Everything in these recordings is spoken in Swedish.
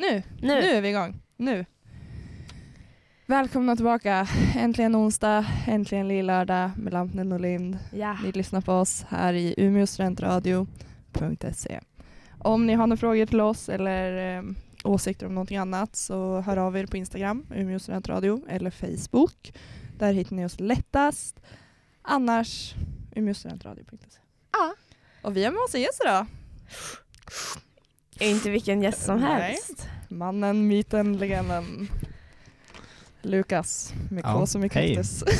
Nu, Nu. nu är vi igång. Nu. Välkomna tillbaka. Äntligen onsdag, äntligen lillördag med Lampnen och Lind. Ja. Ni lyssnar på oss här i Umeå studentradio.se. Om ni har några frågor till oss eller eh, åsikter om någonting annat så hör av er på Instagram, Umeå studentradio, eller Facebook. Där hittar ni oss lättast. Annars, umeåstudentradio.se. Ja. Och vi har med oss en gäst idag. Inte vilken gäst som Nej. helst. Mannen, myten, legenden. Lukas med Ja, K som i kaktus.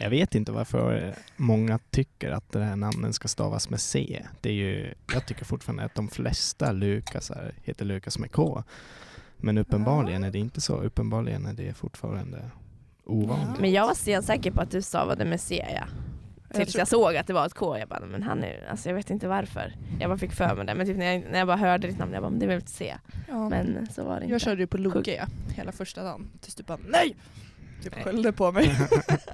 Jag vet inte varför många tycker att det här namnen ska stavas med C. Det är ju, jag tycker fortfarande att de flesta Lukasar heter Lukas med K. Men uppenbarligen är det inte så. Uppenbarligen är det fortfarande ovanligt. Men jag var stensäker på att du stavade med C ja. Tills tror- jag såg att det var ett K. Jag bara, men han är alltså jag vet inte varför. Jag bara fick för mig det. Men typ när jag, när jag bara hörde ditt namn, jag bara, men det väl ett C. Ja. Men så var det inte. jag körde ju på Loke hela första dagen. Tills du bara nej! Typ skällde på mig.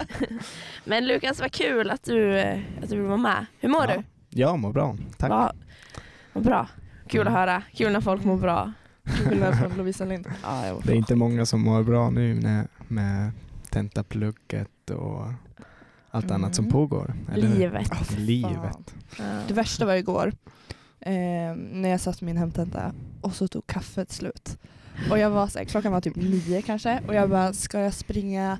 Men Lukas, vad kul att du, eh, att du vill vara med. Hur mår Ja, du? Jag mår bra. Tack. Vad vad bra. Kul att Mm. höra. Kul när folk mår bra. Skillnad från Lovisa Lind. Ja, jag Det är inte många som mår bra nu med, med tentaplugget och allt Mm. annat som pågår. eller? Livet. Fan. Livet. Ja. Det värsta var igår eh, när jag satt min hemtenta och så tog kaffet slut. Och jag var så här, klockan var typ nio kanske och jag bara, ska jag springa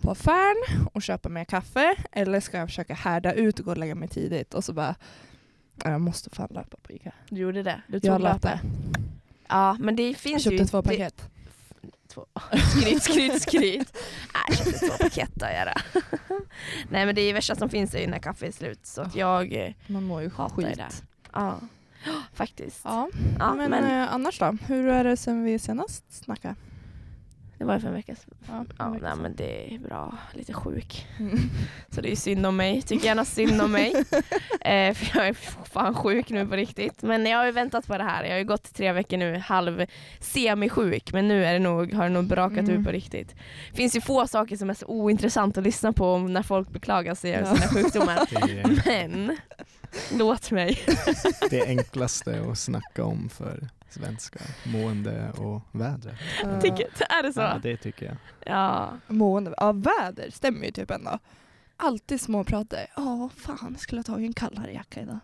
på affären och köpa mer kaffe eller ska jag försöka härda ut och gå och lägga mig tidigt? Och så bara, "Ja, jag måste fan löpa på Ica. Du gjorde det? Du Jag tog löpte. löpet? Ja, men det Jag finns köpte ju... två det- paket. Två. Skryt, skryt, skryt. Nej, köpte två paket då, göra. Nej men det är värsta som finns är ju när kaffe är slut. Så att jag, Man mår ju Hatar skit. det. ja. Faktiskt. Ja, Ja, men, men, eh, annars då? Hur är det sen vi senast snackade? Det var ju för en vecka sedan. Ja, Ja, nej, men det är bra. Lite sjuk. Mm. Så det är synd om mig. Tycker gärna synd om mig. eh, för jag är fan sjuk nu på riktigt. Men jag har ju väntat på det här. Jag har ju gått tre veckor nu, halv semi-sjuk. Men nu är det nog, har det nog brakat Mm. ur på riktigt. Det finns ju få saker som är så ointressant att lyssna på när folk beklagar sig över Ja. sina sjukdomar. Men, låt mig. det enklaste att snacka om för svenskar. Mående och vädret. Ja. Tycker, är det så? Ja, det tycker jag. Ja. Mående, ja väder stämmer ju typ ändå. Alltid småpratar. Ja, fan skulle jag tagit en kallare jacka idag.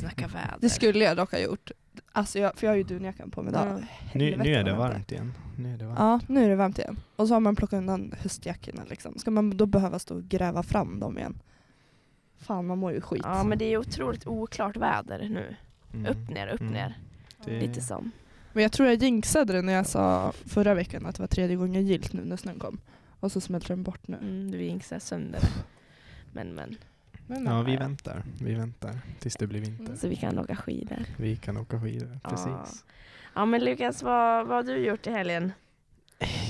Snacka väder. Det skulle jag dock ha gjort. Alltså jag, för jag har ju dunjackan på mig idag. Mm. Nu, nu är det varmt varmt igen. Nu är det varmt. Ja, nu är det varmt igen. Och så har man plockat undan höstjackorna liksom. Ska man då behöva stå och gräva fram dem igen? Fan, man mår ju skit. Ja men det är otroligt oklart väder nu. Mm. Upp ner, upp Mm. ner. Det- Lite som. Men jag tror jag jinxade det när jag sa förra veckan att det var tredje gången gilt nu när snön kom. Och så smälter den bort nu. Mm, du jinxar sönder. Men men. Men, Ja, vi Ja. väntar. Vi väntar tills det blir vinter. Så vi kan åka skidor. Vi kan åka skidor. Ja. Precis. Ja men Lukas, vad, vad har du gjort i helgen?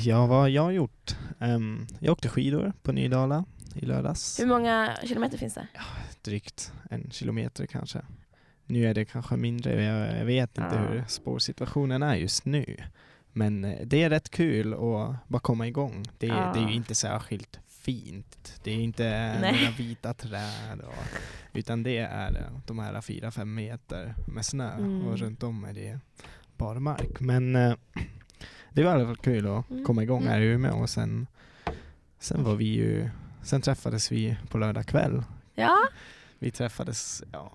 Ja, vad jag har gjort? Ehm, jag åkte skidor på Nydala i lördags. Hur många kilometer finns det? Drygt en kilometer kanske. Nu är det kanske mindre. Jag, vet inte Ja. hur spårsituationen är just nu. Men eh, det är rätt kul att bara komma igång. Det, Ja. det är ju inte särskilt fint. Det är inte Nej. några vita träd. Och, utan det är eh, de här fyra fem meter med snö Mm. och runt om är det barmark. Men eh, det var i alla fall kul att Mm. komma igång här i Umeå och sen, sen var vi ju Sen träffades vi på lördag kväll. Ja, Vi träffades, ja,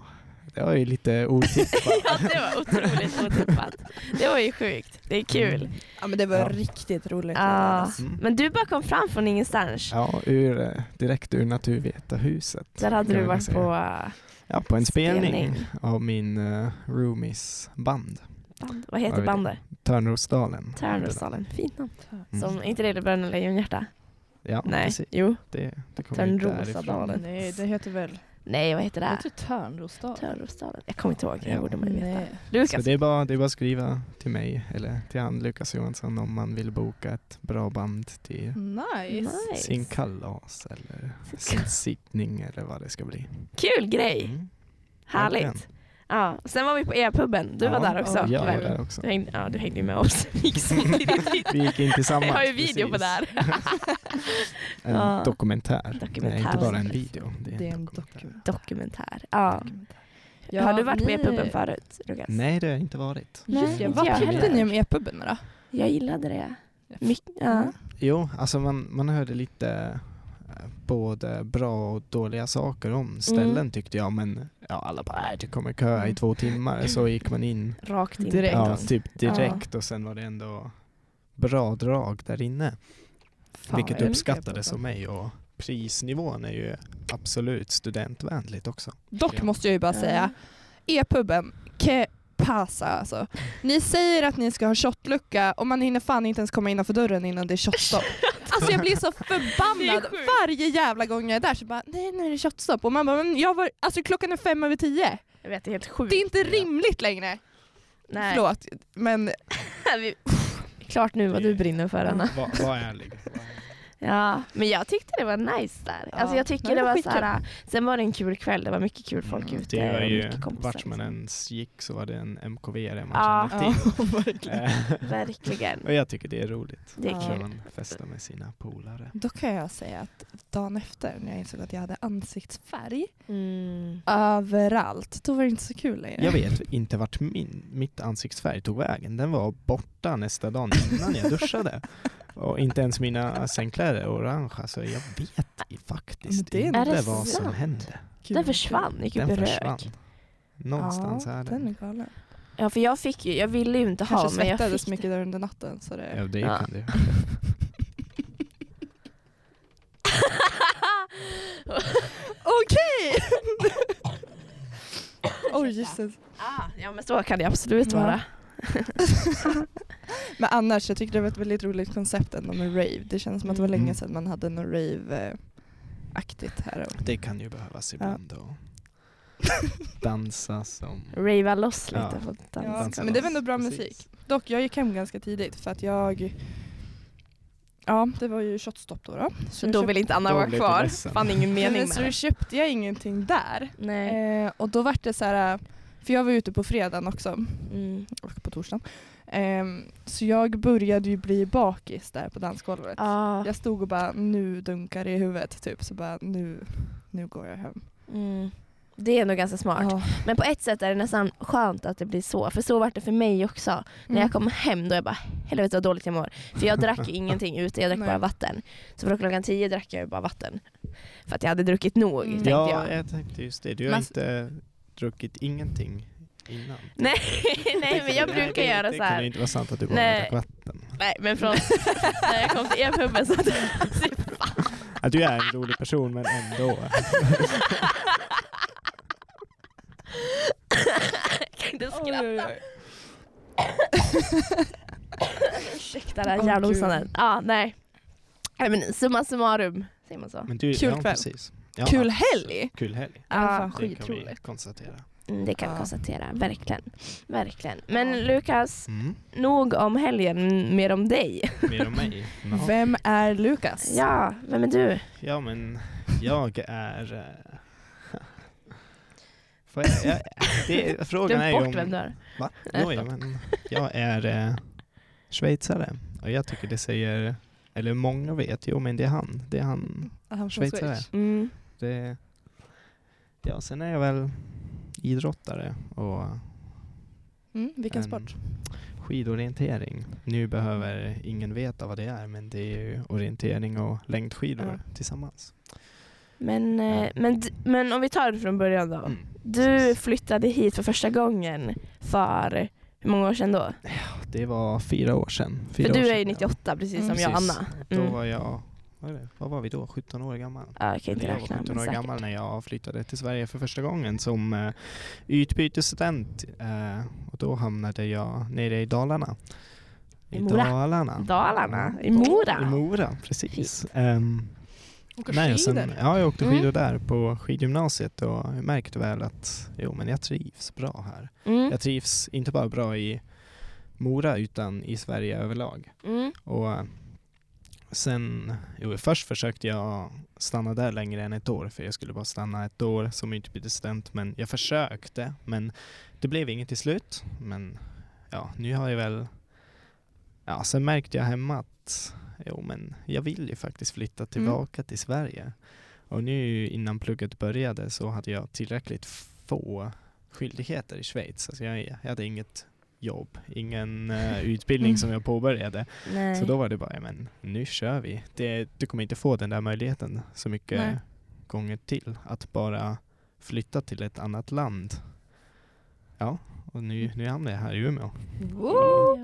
det var ju lite otippat. ja det var otroligt otippat. Det var ju sjukt. Det är kul. Ja men det var Ja. riktigt roligt. Ja. Mm. Men du bara kom fram från ingenstans. Ja, ur, eh, direkt ur Naturvetarhuset. Där hade du varit på Ja, på en spelning, spelning. av min uh, roomies band. band. Vad heter bandet? Törnrosdalen. Törnrosdalen. Fint namn. Mm. Som, inte det Bröderna Lejonhjärta? Ja, Nej, precis. jo. Det, det Törnrosadalen. Nej det heter väl Nej, vad heter det det? heter Törnrosdal. Törnrosdalen. Jag kommer inte ihåg, jag Ja. borde man ju veta. Lukas, det är, bara, det är bara att skriva till mig eller till han Lukas Johansson om man vill boka ett bra band till Nice. Nice. sin kalas eller sin sittning eller vad det ska bli. kul grej. Mm. Härligt. Ja. Sen var vi på E-puben. Du Ja, var där också. ja, Jag var där också. Du hängde, ja, du hängde ju med oss. Gick samtidigt dit. Vi gick in tillsammans. Jag har ju video på precis. det här. En Ja. dokumentär. Dokumentär. Det är inte bara en video. Det är, Det är en en dokumentär. dokumentär. Dokumentär. Ja. Ja, har du varit ni- med i puben förut Lukas? Nej, det har jag inte varit. Nej, vad jag tyckte ni om e-puben då? Jag gillade det. Mycket, ja. Jo, alltså man, man hörde lite eh, både bra och dåliga saker om ställen Mm. tyckte jag. Men ja, alla bara, "Nej, det kommer köa i Mm. två timmar. Så gick man in Rakt in. Direkt. ja, Ja. typ direkt och sen var det ändå bra drag där inne. Fan, vilket uppskattades av mig och prisnivån är ju absolut studentvänligt också. Dock Ja. måste jag ju bara Ja. säga, e-puben, que pasa alltså. Ni säger att ni ska ha shotlucka och man hinner fan inte ens komma innanför dörren innan det är shotstopp. Alltså jag blir så förbannad varje jävla gång jag är där så bara nej nu är det shotstopp och man bara men jag var, alltså klockan är fem över tio. Jag vet, det är helt sjukt. Det är inte rimligt längre. Nej. Förlåt men Vi- Klart nu vad du brinner för Anna. Var, var ärlig. Var ärlig. Ja, men jag tyckte det var nice där. Ja, Alltså jag tycker nej, det det var var såhär, sen var det en kul kväll, det var mycket kul folk Mm, ute. Det var ju, vart man liksom. ens gick så var det en MKV-are man Ja. kände till. ja, verkligen. Eh, Verkligen. och jag tycker det är roligt. Det är Ja. Kul. man festar med sina polare. Då kan jag säga att dagen efter när jag insåg att jag hade ansiktsfärg Mm. överallt, då var det inte så kul längre. Jag vet inte vart min, mitt ansiktsfärg tog vägen. Den var borta nästa dag innan jag duschade. Och inte ens mina sängkläder är orangea så jag vet i- faktiskt det inte Är det vad som hände. Kul. Den försvann, gick upp i försvann. rök. Någonstans ja, är den den. är galen. Ja för jag fick ju, jag ville ju inte Kanske ha men jag svettades fick mycket där under natten. Så det... Ja, det Ja. kan det. Okej! Oj Jesus. ah, Ja men så kan det absolut Ja. vara. Men annars, jag tyckte det var ett väldigt roligt koncept ändå med rave. Det känns som att det var Mm. länge sedan man hade något rave-aktigt här. Och... Det kan ju behövas ibland. Och dansa som... Ravea loss lite Ja. på Ja, dansen. men det var ändå bra Precis. musik. Dock, jag gick hem ganska tidigt för att jag... Ja, det var ju shotstopp då. då. Så då vill inte Anna Då vara kvar. Fann ingen mening men med Så då det. köpte jag ingenting där. Nej. Eh, och då var det så här, för jag var ute på fredagen också Mm. och på torsdagen. Ehm, så jag började ju bli bakis där på dansgolvet. Ja. Jag stod och bara nu dunkar det i huvudet typ så bara nu, nu går jag hem. Mm. Det är nog ganska smart. Ja. Men på ett sätt är det nästan skönt att det blir så. För så var det för mig också. När Mm. jag kom hem då jag bara helvete vad dåligt jag mår. För jag drack ju ingenting ute, jag drack Nej. bara vatten. Så från klockan tio drack jag ju bara vatten. För att jag hade druckit nog Mm. tänkte Ja, jag. jag tänkte just det. Du har Men- inte druckit ingenting innan. Nej, nej men jag Nej, brukar det, göra det så kan ju här. inte vara sant att du bara Nej. drack vatten. Nej men från när jag kom till e-puben så att Att du är en rolig person men ändå. kan inte Oj, skratta. oj, oj. Ursäkta det här gud. osannet. Ja, nej. nej men summa summarum, säger man så? Men du, Kul ja, kväll. Precis. Ja, Kul helg! Kul helg. Ja, fan Det kan vi konstatera. Mm, det kan Ja. konstatera, verkligen. Verkligen. Men Ja. Lukas, Mm. nog om helgen, mer om dig. Mer om mig. Ja. Vem är Lukas? Ja, vem är du? Ja men jag är... eh, jag, jag, det, frågan är ju om... vem du är. Va? Ja, men jag är eh, schweizare och jag tycker det säger, eller många vet, jo men det är han, det är han, Han schweizare. Schweiz. Mm. Det, ja sen är jag väl idrottare och Mm, vilken en sport? skidorientering. Nu behöver ingen veta vad det är men det är ju orientering och längdskidor tillsammans. Men, eh, Ja. men, d- men om vi tar det från början då. Mm. Du flyttade hit för första gången för hur många år sedan då? Det var fyra år sedan. Fyra för du är ju ja. 98 precis Mm. som jag och. Anna. Då Mm. var jag, vad, är det? vad var vi då? 17 år gammal. Ja, jag kan inte jag var räkna 17 men år säkert. gammal när jag flyttade till Sverige för första gången som uh, utbytesstudent. eh, och då hamnade jag nere i Dalarna. I Mora. Dalarna. Dalarna, i Mora. I Mora, precis. Åker nej, och sen, skidor? ja, jag åkte Mm. skidor där på skidgymnasiet och jag märkte väl att jo, men jag trivs bra här. Mm. Jag trivs inte bara bra i Mora utan i Sverige överlag. Mm. Och sen, jo, först försökte jag stanna där längre än ett år för jag skulle bara stanna ett år som utbytesstudent men jag försökte men det blev inget till slut. Men ja, nu har jag väl, ja sen märkte jag hemma att jo men jag vill ju faktiskt flytta tillbaka till Sverige. Och nu innan plugget började så hade jag tillräckligt få skyldigheter i Schweiz. Alltså jag, jag hade inget jobb, ingen uh, utbildning som jag påbörjade. Nej. Så då var det bara, ja, men nu kör vi. Det, du kommer inte få den där möjligheten så mycket Nej. gånger till. Att bara flytta till ett annat land. Ja, och nu, nu hamnar jag här i Umeå. Ja.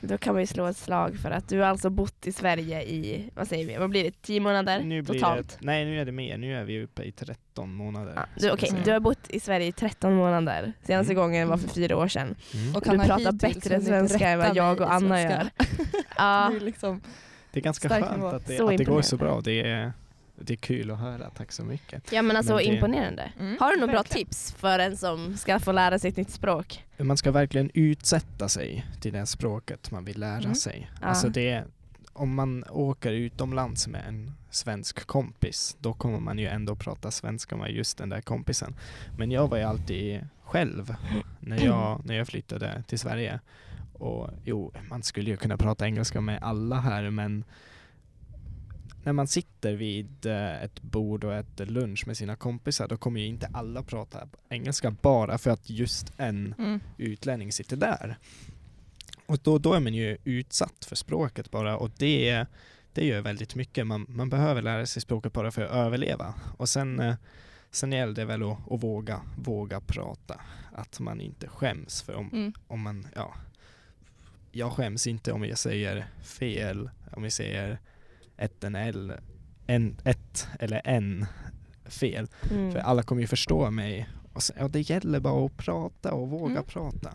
Då kan vi slå ett slag för att du har alltså bott i Sverige i, vad säger vi, vad blir det, 10 månader Nu blir totalt? det, nej, nu är det mer. Nu är vi uppe i 13 månader. Du, vi okej, säga. du har bott i Sverige i 13 månader. Senaste Mm. gången var för fyra år sedan. Mm. Och Du han pratar bättre svenska än vad jag och Anna gör. Ja, Det är liksom, Det är ganska skönt att det, att det går så bra. Det är, det är kul att höra. Tack så mycket. ja men alltså Men det- imponerande. Mm, Har du några bra tips för en som ska få lära sig ett nytt språk? Man ska verkligen utsätta sig till det språket man vill lära Mm. sig. Ja. Alltså det, om man åker utomlands med en svensk kompis, då kommer man ju ändå prata svenska med just den där kompisen. Men jag var ju alltid själv när jag, när jag flyttade till Sverige. Och jo, man skulle ju kunna prata engelska med alla här, men när man sitter vid eh, ett bord och äter lunch med sina kompisar, då kommer ju inte alla prata engelska bara för att just en Mm. utlänning sitter där. Och då, då är man ju utsatt för språket bara och det, det gör väldigt mycket. Man, man behöver lära sig språket bara för att överleva. Och sen, eh, sen gäller det väl att, att våga, våga prata. Att man inte skäms för om, Mm. om man, ja. Jag skäms inte om jag säger fel, om jag säger ett en L, en, ett eller en fel. Mm. För alla kommer ju förstå mig. Och sen, ja, det gäller bara att prata och våga Mm. prata.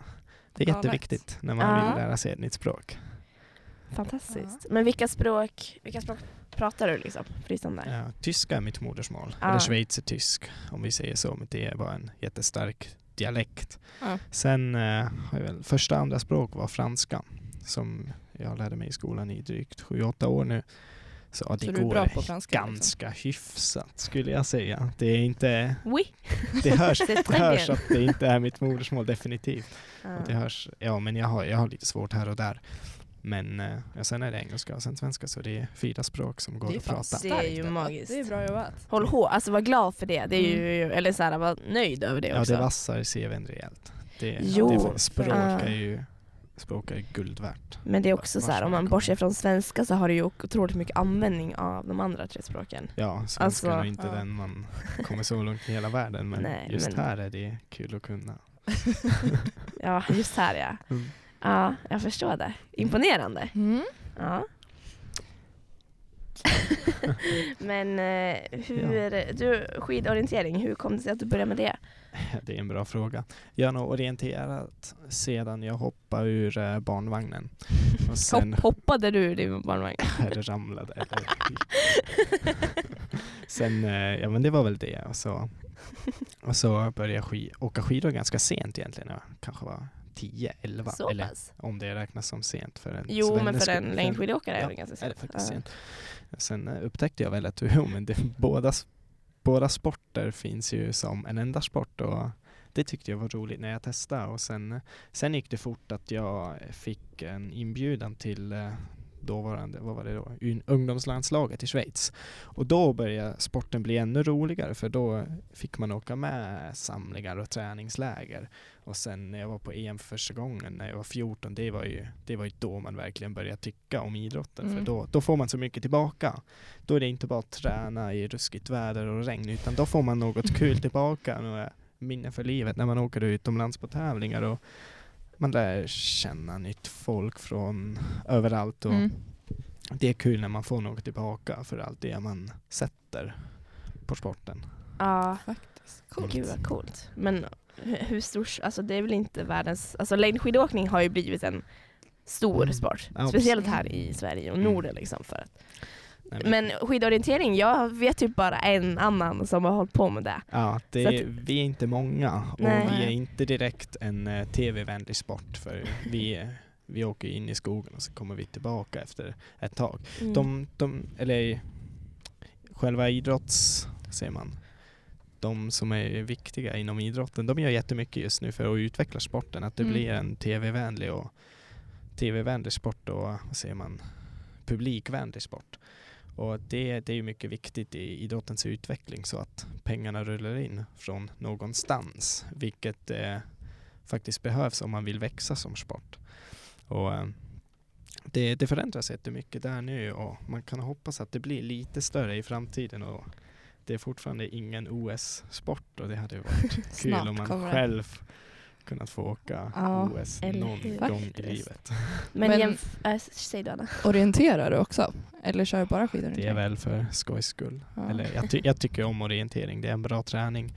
Det är Ja, jätteviktigt när man Ja. vill lära sig ett nytt språk. Fantastiskt. Men vilka språk, vilka språk pratar du liksom? Flytande? Ja, tyska är mitt modersmål, Ah. eller schweizertysk om vi säger så, men det var en jättestark dialekt. Ja. Sen eh, har jag väl, första andra språk var franska som jag lärde mig i skolan i drygt 7-8 år nu. Så, ja, det Så går bra på franska, liksom? ganska hyfsat skulle jag säga. Det är inte, Oui. det hörs, det hörs att det inte är mitt modersmål definitivt. Ja. Och det hörs, ja men jag har, jag har lite svårt här och där. Men eh, ja, sen är det engelska och sen svenska så det är fyra språk som går att prata. Det är ju magiskt. Det är bra jobbat. Håll hårt, alltså var glad för det. det är ju, eller så här, var nöjd över det Ja också. det vassar CVn rejält. Det, Jo. det, språk Ja. är ju språk är guld värt. Men det är också så här, om man bortser från svenska så har du ju otroligt mycket användning av de andra tre språken. Ja, svenska Alltså, är inte ja. den man kommer så långt i hela världen men Nej, just men- här är det kul att kunna. Ja, just här ja. Mm. Ja, jag förstår det. Imponerande. Mm. Ja. Men eh, hur, du, skidorientering, hur kom det sig att du började med det? Det är en bra fråga. Jag har nog orienterat sedan jag hoppade ur eh, barnvagnen. Och sen Hopp, hoppade du ur din barnvagn? eller ramlade. Eller Sen, eh, ja men det var väl det. Och så, och så började jag ski, åka skidor ganska sent egentligen. Jag kanske var 10, 11 Så eller pass? om det räknas som sent för en Jo, men för en längdskidåkare är det ganska är det sent. faktiskt Ja. sent. Sen eh, upptäckte jag väl att jo, men det, båda, båda sporter finns ju som en enda sport och det tyckte jag var roligt när jag testade och sen, sen gick det fort att jag fick en inbjudan till eh, dåvarande, vad var det då, Un- ungdomslandslaget i Schweiz. Och då började sporten bli ännu roligare för då fick man åka med samlingar och träningsläger. Och sen när jag var på EM för första gången när jag var 14, det var ju, det var ju då man verkligen började tycka om idrotten. För Mm. då, då får man så mycket tillbaka. Då är det inte bara att träna i ruskigt väder och regn utan då får man något kul tillbaka. Några minnen för livet när man åker utomlands på tävlingar och man lär känna nytt folk från överallt. Och Mm. Det är kul när man får något tillbaka för allt det man sätter på sporten. Ja, Faktiskt. Coolt. Gud vad coolt. Men hu- hur stor, alltså det är väl inte världens, alltså längdskidåkning har ju blivit en stor Mm. sport. Ja, Speciellt här i Sverige och Mm. Norden liksom. För att. Nej, Men skidorientering, jag vet typ bara en annan som har hållit på med det. Ja, det är, vi är inte många och Nej. vi är inte direkt en eh, tv-vänlig sport för vi, vi åker in i skogen och så kommer vi tillbaka efter ett tag. Mm. De, de, eller själva idrotts, säger man, de som är viktiga inom idrotten, de gör jättemycket just nu för att utveckla sporten, att det Mm. blir en tv-vänlig och tv-vänlig sport och vad säger man, publikvänlig sport. Och det, det är ju mycket viktigt i idrottens utveckling så att pengarna rullar in från någonstans, vilket eh, faktiskt behövs om man vill växa som sport. Och, eh, det, det förändras jättemycket där nu och man kan hoppas att det blir lite större i framtiden. Och det är fortfarande ingen OS-sport och det hade varit kul om man själv kunnat få åka Ja, OS någon hur? gång i livet. Men, Men- äh, säg du Anna. Orienterar du också? Eller kör du bara skidorientering? Det är väl för skojs skull. Ja. Eller jag, ty- jag tycker om orientering, det är en bra träning.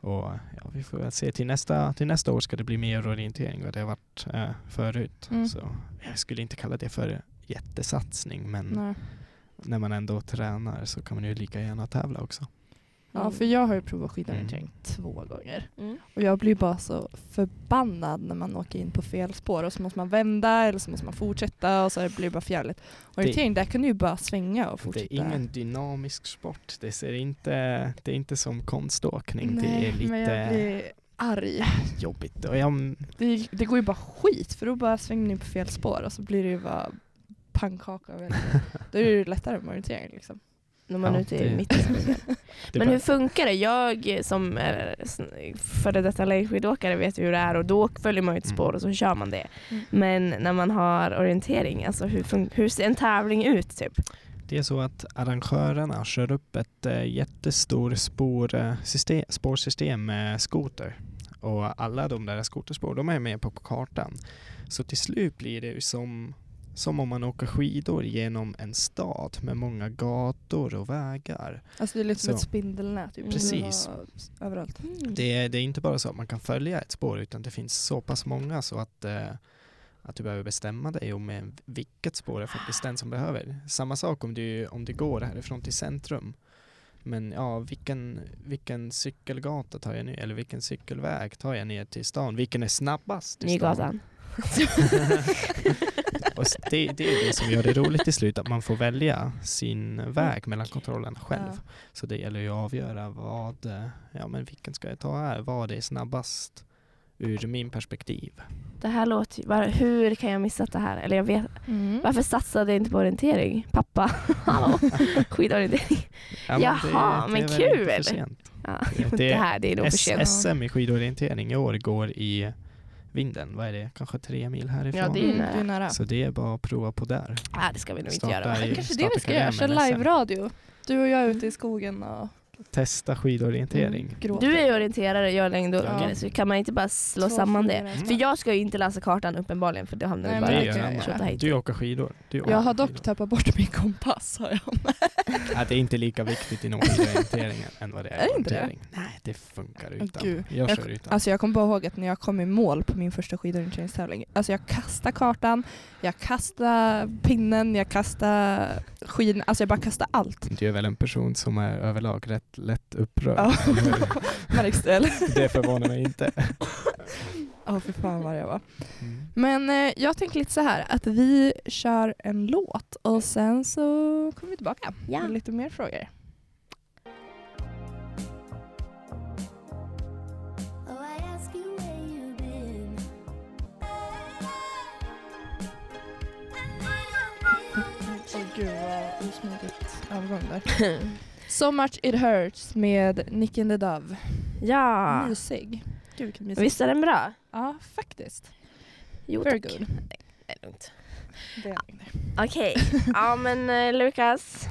Och ja, vi får väl se, till nästa, till nästa år ska det bli mer orientering vad det har varit eh, förut. Mm. Så jag skulle inte kalla det för jättesatsning men Nej. när man ändå tränar så kan man ju lika gärna tävla också. Ja, för jag har ju provat skidorientering Mm. två gånger. Mm. Och jag blir bara så förbannad när man åker in på fel spår och så måste man vända eller så måste man fortsätta och så blir det bara för jävligt. Orientering, där kan du ju bara svänga och Det fortsätta. är ingen dynamisk sport. Det, ser inte, det är inte som konståkning. det Nej, är lite men jag blir arg. jobbigt. Och jag, Det, det går ju bara skit för då bara svänger ni på fel spår och så blir det ju bara pannkaka. Då är det ju lättare med orientering liksom. När man Ja, är ute i det- mitten. det Men hur funkar det? Jag som är före detta längdskidåkare vet hur det är och då följer man ett Mm. spår och så kör man det. Mm. Men när man har orientering, alltså hur, hur ser en tävling ut typ? Det är så att arrangörerna kör upp ett äh, jättestort spårsystem, spårsystem med skoter. Och alla de där skoterspår, de är med på, kartan. Så till slut blir det som, som om man åker skidor genom en stad med många gator och vägar. Alltså det är lite som ett spindelnät. Typ. Precis. Det Överallt. Det, är- det är inte bara så att man kan följa ett spår utan det finns så pass många så att, eh, att du behöver bestämma dig om eh, vilket spår är faktiskt den som behöver. Samma sak om du, om du går härifrån till centrum. Men ja, vilken, vilken cykelgata tar jag nu? Eller vilken cykelväg tar jag ner till stan? Vilken är snabbast till stan? Och det, det är det som gör det roligt till slut, att man får välja sin väg mellan kontrollerna själv. Ja. Så det gäller ju att avgöra vad, eh, ja men vilken ska jag ta här? Vad är snabbast ur min perspektiv? Det här låter ju, hur kan jag missa det här? Eller jag vet, Mm. varför satsade jag inte på orientering? Pappa, hallå, skidorientering. Ja, men Jaha, men är väl inte kul. Ja, Det- det här det är nog för S- sent. SM i skidorientering i år går i Vinden, vad är det? Kanske tre mil härifrån. Ja, det är nära. det är nära. Så det är bara att prova på där. Nej, det ska vi nog inte Starta göra. i- Kanske det vi ska göra, köra live-radio. Du och jag ute i skogen och Testa skidorientering. mm, gråter. Du är ju orienterare, jag är längdåkare, Ja. så kan man inte bara slå Två samman det? en För jag ska ju inte läsa kartan uppenbarligen för det hamnar Nej, bara det jag hit. Du åker skidor. Du åker Jag har skidor. dock tappat bort min kompass. Har jag. Ja, det är inte lika viktigt inom skidorientering än vad det är Är inte det? orientering. Nej, det funkar utan. Gud. Jag Jag- utan. Alltså jag kommer bara ihåg att när jag kom i mål på min första skidorienteringstävling, alltså jag kastade kartan, jag kastade pinnen, jag kastade skidorna, alltså jag bara kastade allt. Du är väl en person som är överlag rätt lätt upprörd? Ja. eller hur? Märks det det förvånar mig inte. Ja för fan vad jag var. Mm. Men eh, jag tänker lite så här att vi kör en låt och sen så kommer vi tillbaka Ja. med lite mer frågor. Oh. Åh gud vad osmidigt övergång där. So much it hurts med Nick and the Dove. ja, Mysig. Gud vilken mysig. visst är den bra? Ja faktiskt. Jo Very tack. good. Det är lugnt. Det är. Okej, ja men eh, Lukas,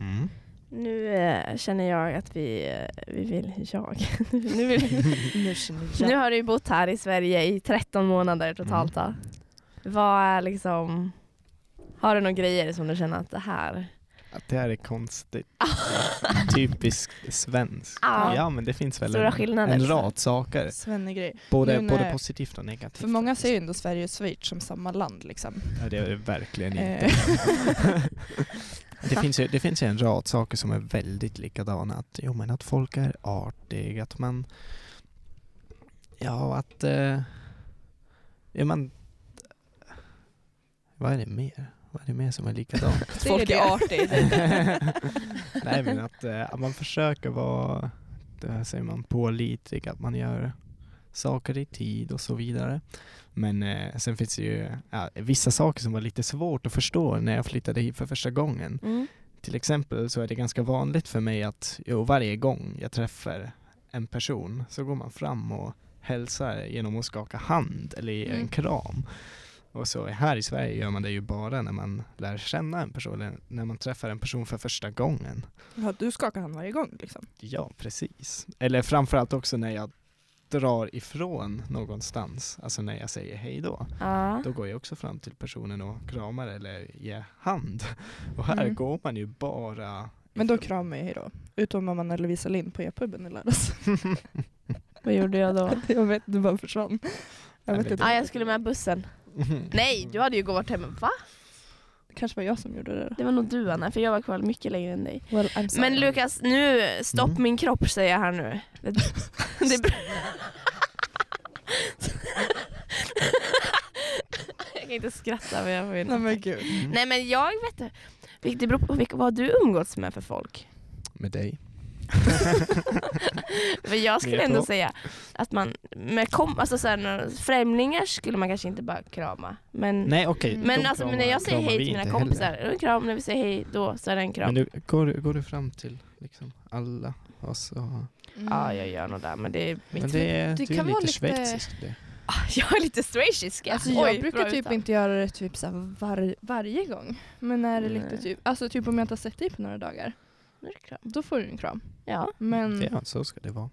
Mm. nu eh, känner jag att vi, eh, vi vill, jag, nu, vill, Nu har du ju bott här i Sverige i 13 månader totalt då. Vad är liksom, har du några grejer som du känner att det här, Att det här är konstigt. Typiskt svenskt. Ja. Ja men det finns väl Stora en, en rad saker. Svennegrej. Både, Nu både positivt och negativt. För många ser ju ändå Sverige och Schweiz som samma land liksom. Ja, det är det verkligen Eh. inte. det, finns ju, det finns ju en rad saker som är väldigt likadana. Att, jo, men att folk är artiga, att man... Ja, att... Eh, ja, man, vad är det mer? Vad är det mer som är likadant? Det Folk är artigt. Nej men att, eh, att man försöker vara, det säger man, pålitlig, att man gör saker i tid och så vidare. Men eh, sen finns det ju ja, vissa saker som var lite svårt att förstå när jag flyttade hit för första gången. mm. till exempel så är det ganska vanligt för mig att jo, varje gång jag träffar en person så går man fram och hälsar genom att skaka hand eller ge Mm. en kram. Och så här i Sverige gör man det ju bara när man lär känna en person, eller när man träffar en person för första gången. Ja, du skakar hand varje gång liksom. Ja, precis. Eller framförallt också när jag drar ifrån någonstans, alltså när jag säger hej då. Ja. Då går jag också fram till personen och kramar eller ger hand. Och här Mm. går man ju bara Men då ifrån. kramar jag hejdå. Utom om man är Lovisa Lind på e-puben i lördags. Vad gjorde jag då? jag vet, du bara försvann. Jag Nej, vet inte. Ah, jag skulle med bussen. Nej, du hade ju gått hem. Va? Det kanske var jag som gjorde det. Det var nog du Anna, för jag var kvar mycket längre än dig. Well, I'm sorry. Men Lukas, nu, stopp Mm. min kropp säger jag här nu. Det, det är bra. jag kan inte skratta men jag vill. Nej men gud. Mm. Nej men jag vet inte. Det beror på vilka, vad du umgåtts med för folk. Med dig. För jag skulle ändå säga att man med kom, alltså så här, när- främlingar skulle man kanske inte bara krama. Men, Nej okej, Men men alltså, men kramar- när jag säger hej till mina kompisar, heller. är det en kram. När vi säger hej då så är det en kram. Men du, går, går du fram till liksom alla och så... Mm. Ja jag gör nog det men det är mitt Men det är, det är kan vara lite lite- schweiziskt det. Jag är lite schweizisk. Alltså Oj, jag brukar typ uttal. inte göra det typ så här var, varje gång. Men när det är lite typ, alltså typ om jag inte har sett dig på några dagar, Det kram. då får du en kram. Ja. Men Ja, så ska det vara.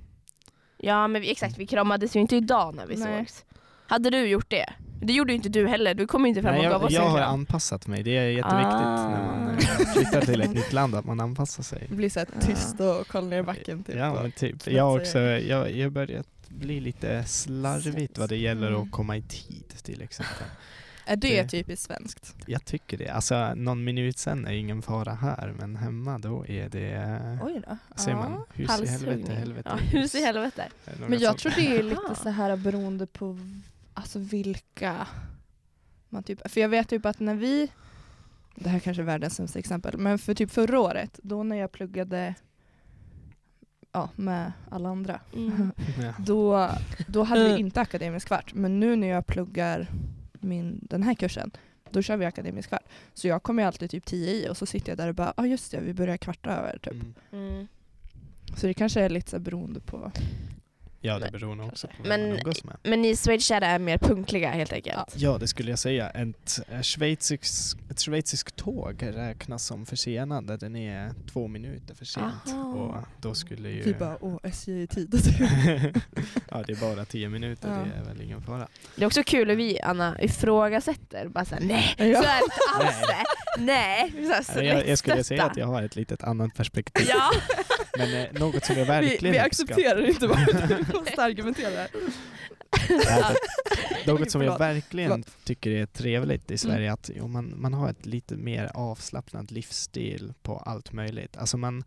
ja men vi, exakt vi kramades ju inte idag när vi Nej. sågs. Hade du gjort det? Det gjorde ju inte du heller, du kom inte fram Nej, och gav jag, oss jag en har kram. anpassat mig. Det är jätteviktigt när man Ah. eh, flyttar till ett nytt land, att man anpassar sig. blir så här tyst och kollar ner i backen typ. Ja, men typ. Jag också, jag, jag börjat bli lite slarvigt vad det gäller Mm. att komma i tid till exempel. Är det Det- typiskt svenskt? Jag tycker det. Alltså någon minut sen är ingen fara här, men hemma då är det, Oj då. säger Ja. man, hus i helvete, helvete Ja, hus i helvete. Men jag sånt. tror det är lite så här beroende på alltså vilka man typ, för jag vet typ att när vi, det här kanske är världens sämsta exempel, men för typ förra året, då när jag pluggade ja, med alla andra, Mm. Då, då hade vi inte akademisk kvart. Men nu när jag pluggar min, den här kursen, då kör vi akademisk kvart. Så jag kommer ju alltid typ 10 i och så sitter jag där och bara, ja ah, just det, vi börjar kvarta över typ. Mm. Mm. Så det kanske är lite så beroende på Ja, det Men- beror nog också på Men- umgås med. Men ni schweizare är mer punktliga helt enkelt? Ja, det skulle jag säga. Ett, eh, ett schweiziskt tåg räknas som försenad där den är två minuter för sent. Aha. Och då skulle ju... Vi bara, åh SJ är i tid. ja, det är bara tio minuter, Ja. det är väl ingen fara. Det är också kul hur vi, Anna, ifrågasätter. Bara såhär, nej, Ja. så är det inte alls det. Nej. Vi så jag, jag skulle säga att jag har ett litet annat perspektiv. Ja. Men eh, något som jag vi, verkligen vi uppskattar- accepterar inte bara du måste argumentera Något som jag verkligen tycker är trevligt i Sverige är Mm. att jo, man, man har ett lite mer avslappnad livsstil på allt möjligt. Alltså man,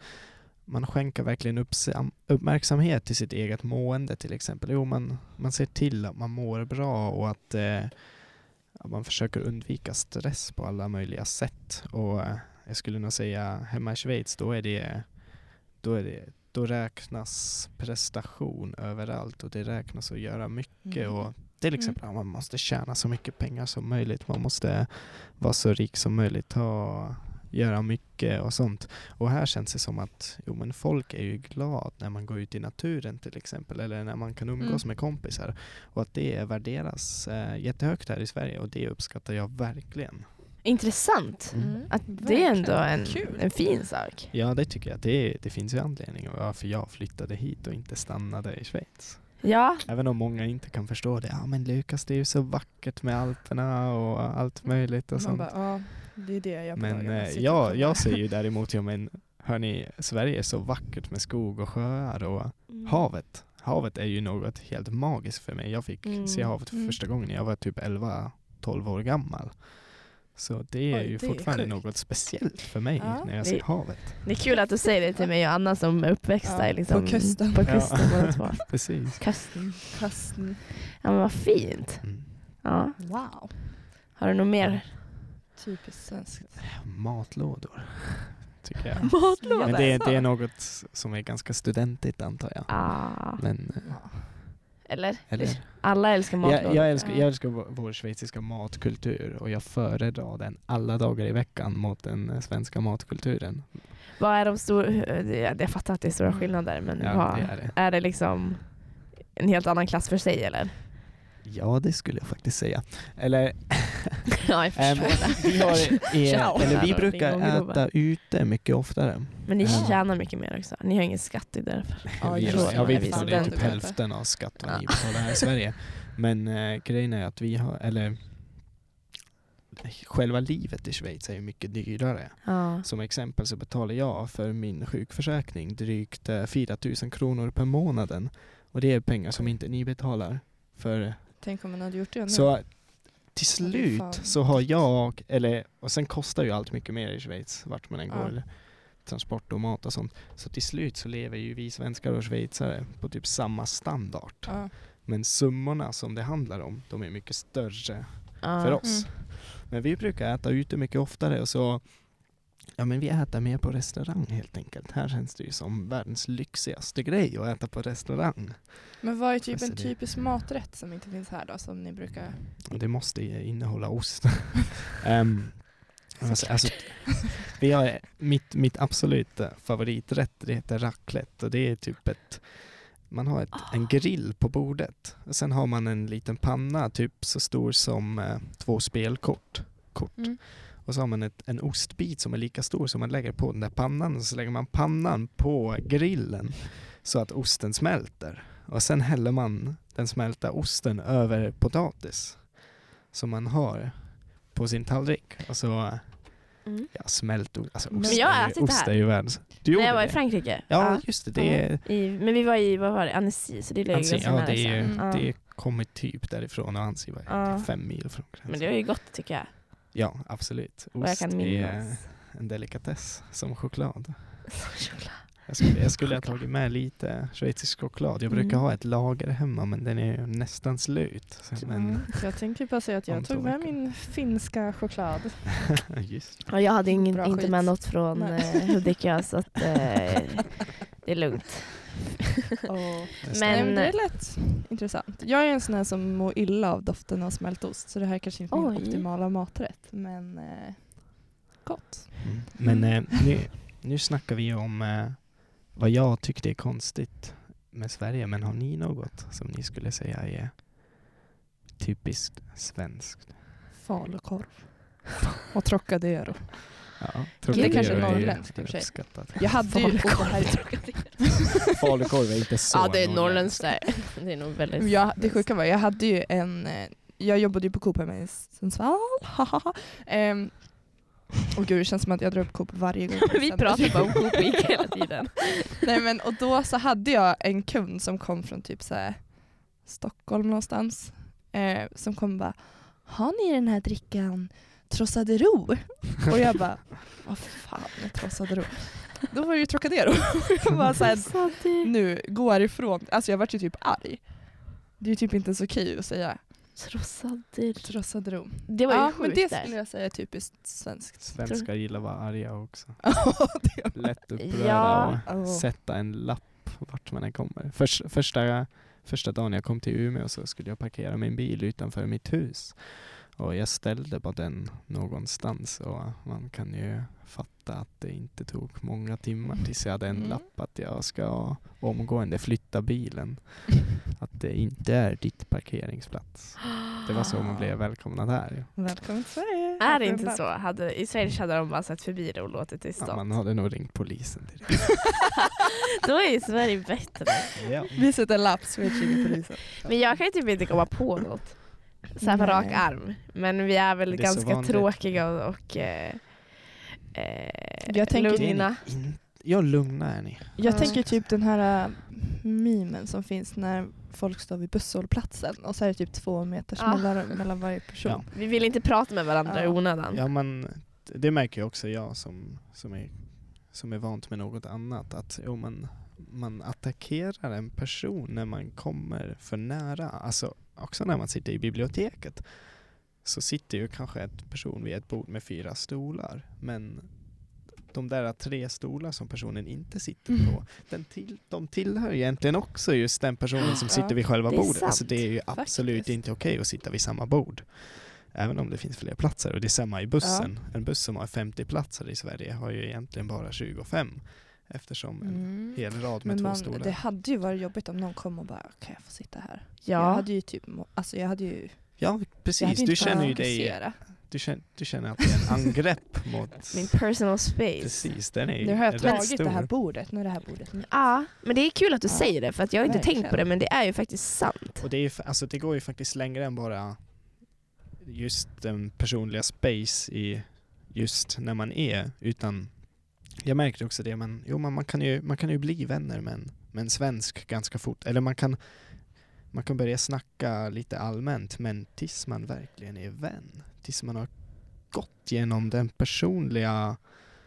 man skänker verkligen uppsam, uppmärksamhet till sitt eget mående till exempel. Jo, man, man ser till att man mår bra och att eh, man försöker undvika stress på alla möjliga sätt. Och eh, jag skulle nog säga hemma i Schweiz, då är det, då är det då räknas prestation överallt och det räknas att göra mycket. Mm. Och till exempel att man måste tjäna så mycket pengar som möjligt. Man måste vara så rik som möjligt. Ha, göra mycket och sånt. Och här känns det som att jo, men folk är ju glad när man går ut i naturen till exempel. Eller när man kan umgås Mm. med kompisar. Och att det värderas eh, jättehögt här i Sverige och det uppskattar jag verkligen. Intressant. Mm. Att det är ändå en, en fin sak. Ja, det tycker jag. Det, det finns ju anledning varför jag flyttade hit och inte stannade i Schweiz. Ja, Även om många inte kan förstå det. Ja men Lukas, det är ju så vackert med Alperna och allt möjligt och Man sånt. bara, ja, det är det jag Men eh, och jag, säger ju däremot, ja men hörni, Sverige är så vackert med skog och sjöar och Mm. havet. Havet är ju något helt magiskt för mig. Jag fick Mm. se havet för Mm. första gången när jag var typ 11-12 år gammal. Så det är Oj, ju det är fortfarande sjukt. något speciellt för mig Ja. när jag Det- ser havet. Det är kul att du säger det till mig och Anna som är uppväxta Ja, liksom, på kusten. På Ja. kusten två. Precis. Kusten. Kasten. Ja men vad fint. Mm. Ja. Wow. Har du något mer? Typiskt svenskt. Matlådor, tycker jag. Matlådor? Men det, det är något som är ganska studentigt antar jag. Ah. Men eh, Eller? Eller? Alla älskar matlådor. Jag, jag, älskar, Ja. jag älskar vår, schweiziska matkultur och jag föredrar den alla dagar i veckan mot den eh, svenska matkulturen. Vad är de stora... Jag, jag fattar att det är stora skillnader men Ja, vad, det är det. är det liksom en helt annan klass för sig eller? Ja, det skulle jag faktiskt säga. Eller, ja, jag förstår det. vi, har, eh, eller vi brukar äta ute mycket oftare. Men ni Ja. tjänar mycket mer också. Ni har ingen skatt det är därför. Ja, vi, det. ja, vi Jag betalar typ hälften av skatt vad ni Ja. betalar här i Sverige. Men eh, grejen är att vi har, eller själva livet i Schweiz är ju mycket dyrare. Ja. Som exempel så betalar jag för min sjukförsäkring drygt eh, 4 000 kronor per månaden. Och det är pengar som inte ni betalar. För, Tänk om man hade gjort det nu. så till slut fan så har jag, eller, och sen kostar ju allt mycket mer i Schweiz vart man än Ja. går. Transport och mat och sånt. Så till slut så lever ju vi svenskar och schweizare på typ samma standard. Ja. Men summorna som det handlar om, de är mycket större Ja. för oss. Mm. Men vi brukar äta ute mycket oftare och så Ja men vi äter mer på restaurang helt enkelt. Här känns det ju som världens lyxigaste grej att äta på restaurang. Men vad är typ en typisk maträtt som inte finns här då, som ni brukar... Det måste ju innehålla ost. Ehm, alltså, alltså, vi har mitt, mitt absolut favoriträtt, det heter raclette och det är typ ett man har ett, en grill på bordet. Och sen har man en liten panna typ så stor som eh, två spelkort. Kort. Mm. Och så har man ett, en ostbit som är lika stor som man lägger på den där pannan och så lägger man pannan på grillen så att osten smälter. Och sen häller man den smälta osten över potatis som man har på sin tallrik. Och så Mm. ja, smält ost. Alltså, Men ost, jag har ätit det ost här. är ju världens... Du När gjorde jag var i det? Frankrike. Ja, just det. det är, I, men vi var i, vad var det, Annecy, så det ligger Annecy, ganska ja, nära. det, är. Ja. det kommer typ därifrån och Annecy var Ja. fem mil från gränsen. Men det var ju gott tycker jag. Ja, absolut. Ost kan är en delikatess som choklad. Choklad. Jag skulle, jag skulle ha tagit med lite schweizisk choklad. Jag brukar Mm. ha ett lager hemma men den är ju nästan slut. Mm. Jag tänkte bara säga att jag tog med min finska choklad. just Ja, jag hade ingen, Bra inte skit. med något från eh, Hudiksvall så att, eh, det är lugnt. Och det. Men- men det är lätt intressant. Jag är en sån här som mår illa av doften av smältost så det här kanske inte är min optimala maträtt men eh, gott. Mm. Men eh, nu, nu snackar vi om eh, vad jag tyckte är konstigt med Sverige. Men har ni något som ni skulle säga är typiskt svenskt? Falukorv. Och Trocadero. Ja, Det är kanske är norrländskt i och för sig. Jag hade ju... det här, Falukorv är inte så Ja det är norrländskt där. Det är nog väldigt... jag, det sjuka var, jag hade ju en... eh, Jag jobbade ju på Coop hemma i Sundsvall. Ehm, och gud det känns som att jag drar upp Coop varje gång. Vi pratar bara om Coop hela tiden. Nej men och då så hade jag en kund som kom från typ så här, Stockholm någonstans. Eh, som kom och bara, har ni den här drickan Trocadero? och jag bara, vad fan är Trocadero? Då var det ju Trocadero. jag bara så här, Så det... nu, gå härifrån. Alltså jag vart ju typ arg. Det är ju typ inte ens okej att säga Trossader. Trocadero. Det var ju Ja men sjukt det där. skulle jag säga är typiskt svenskt. Svenskar gillar att vara arga också. Det- Lätt upprörda Ja. och sätta en lapp vart man än kommer. Förs, första, första dagen jag kom till Umeå så skulle jag parkera min bil utanför mitt hus. Och jag ställde bara den någonstans och man kan ju fatta att det inte tog många timmar tills jag hade en Mm. lapp att jag ska omgående flytta bilen. Att det inte är ditt parkeringsplats. Det var så man blev välkomnad här. Välkommen till Sverige. Är det inte så? Hade, I Sverige hade de bara sett förbi det och låtit det Ja, stå. man hade nog ringt polisen direkt. Då är ju Sverige bättre. Ja. Vi sätter en lapp så vi polisen. Men jag kan ju typ inte komma på något. Så här på rak arm. Men vi är väl är ganska tråkiga och, och eh, eh, Jag tänker- lugna. In, ja, lugna är ni. Jag Ja. tänker typ den här äh, memen som finns när folk står vid busshållplatsen och så är det typ två meters Ja. mellan, mellan varje person. Ja. Vi vill inte prata med varandra i Ja. onödan. Ja, men det märker ju också jag som, som, är, som är vant med något annat. Att jo, man, man attackerar en person när man kommer för nära. Alltså också när man sitter i biblioteket. Så sitter ju kanske en person vid ett bord med fyra stolar. Men de där tre stolar som personen inte sitter Mm. på, den till, de tillhör egentligen också just den personen som Ja, sitter vid själva det bordet. Alltså sant. det är ju absolut Faktiskt. inte okej att sitta vid samma bord. Även om det finns fler platser. Och det är samma i bussen. En buss som har 50 platser i Sverige har ju egentligen bara 25. Eftersom en Mm. hel rad med Men två man, stolar. det hade ju varit jobbigt om någon kom och bara, kan jag få sitta här? Ja. Jag hade ju typ, alltså jag hade ju, Ja precis, du känner ju dig, du känner, du känner att det är en angrepp mot... Min personal space. Precis, den är Nu har jag tagit stor. det här bordet, nu är det här bordet mitt. Ja, men det är kul att du Ja, säger det för att jag har inte tänkt på verkligen. det men det är ju faktiskt sant. Och det, är, alltså det går ju faktiskt längre än bara just den personliga space i just när man är, utan jag märker också det, men jo, man, man, kan ju, man kan ju bli vänner med en, med en svensk ganska fort, eller man kan, man kan börja snacka lite allmänt, men tills man verkligen är vän, tills man har gått genom den personliga,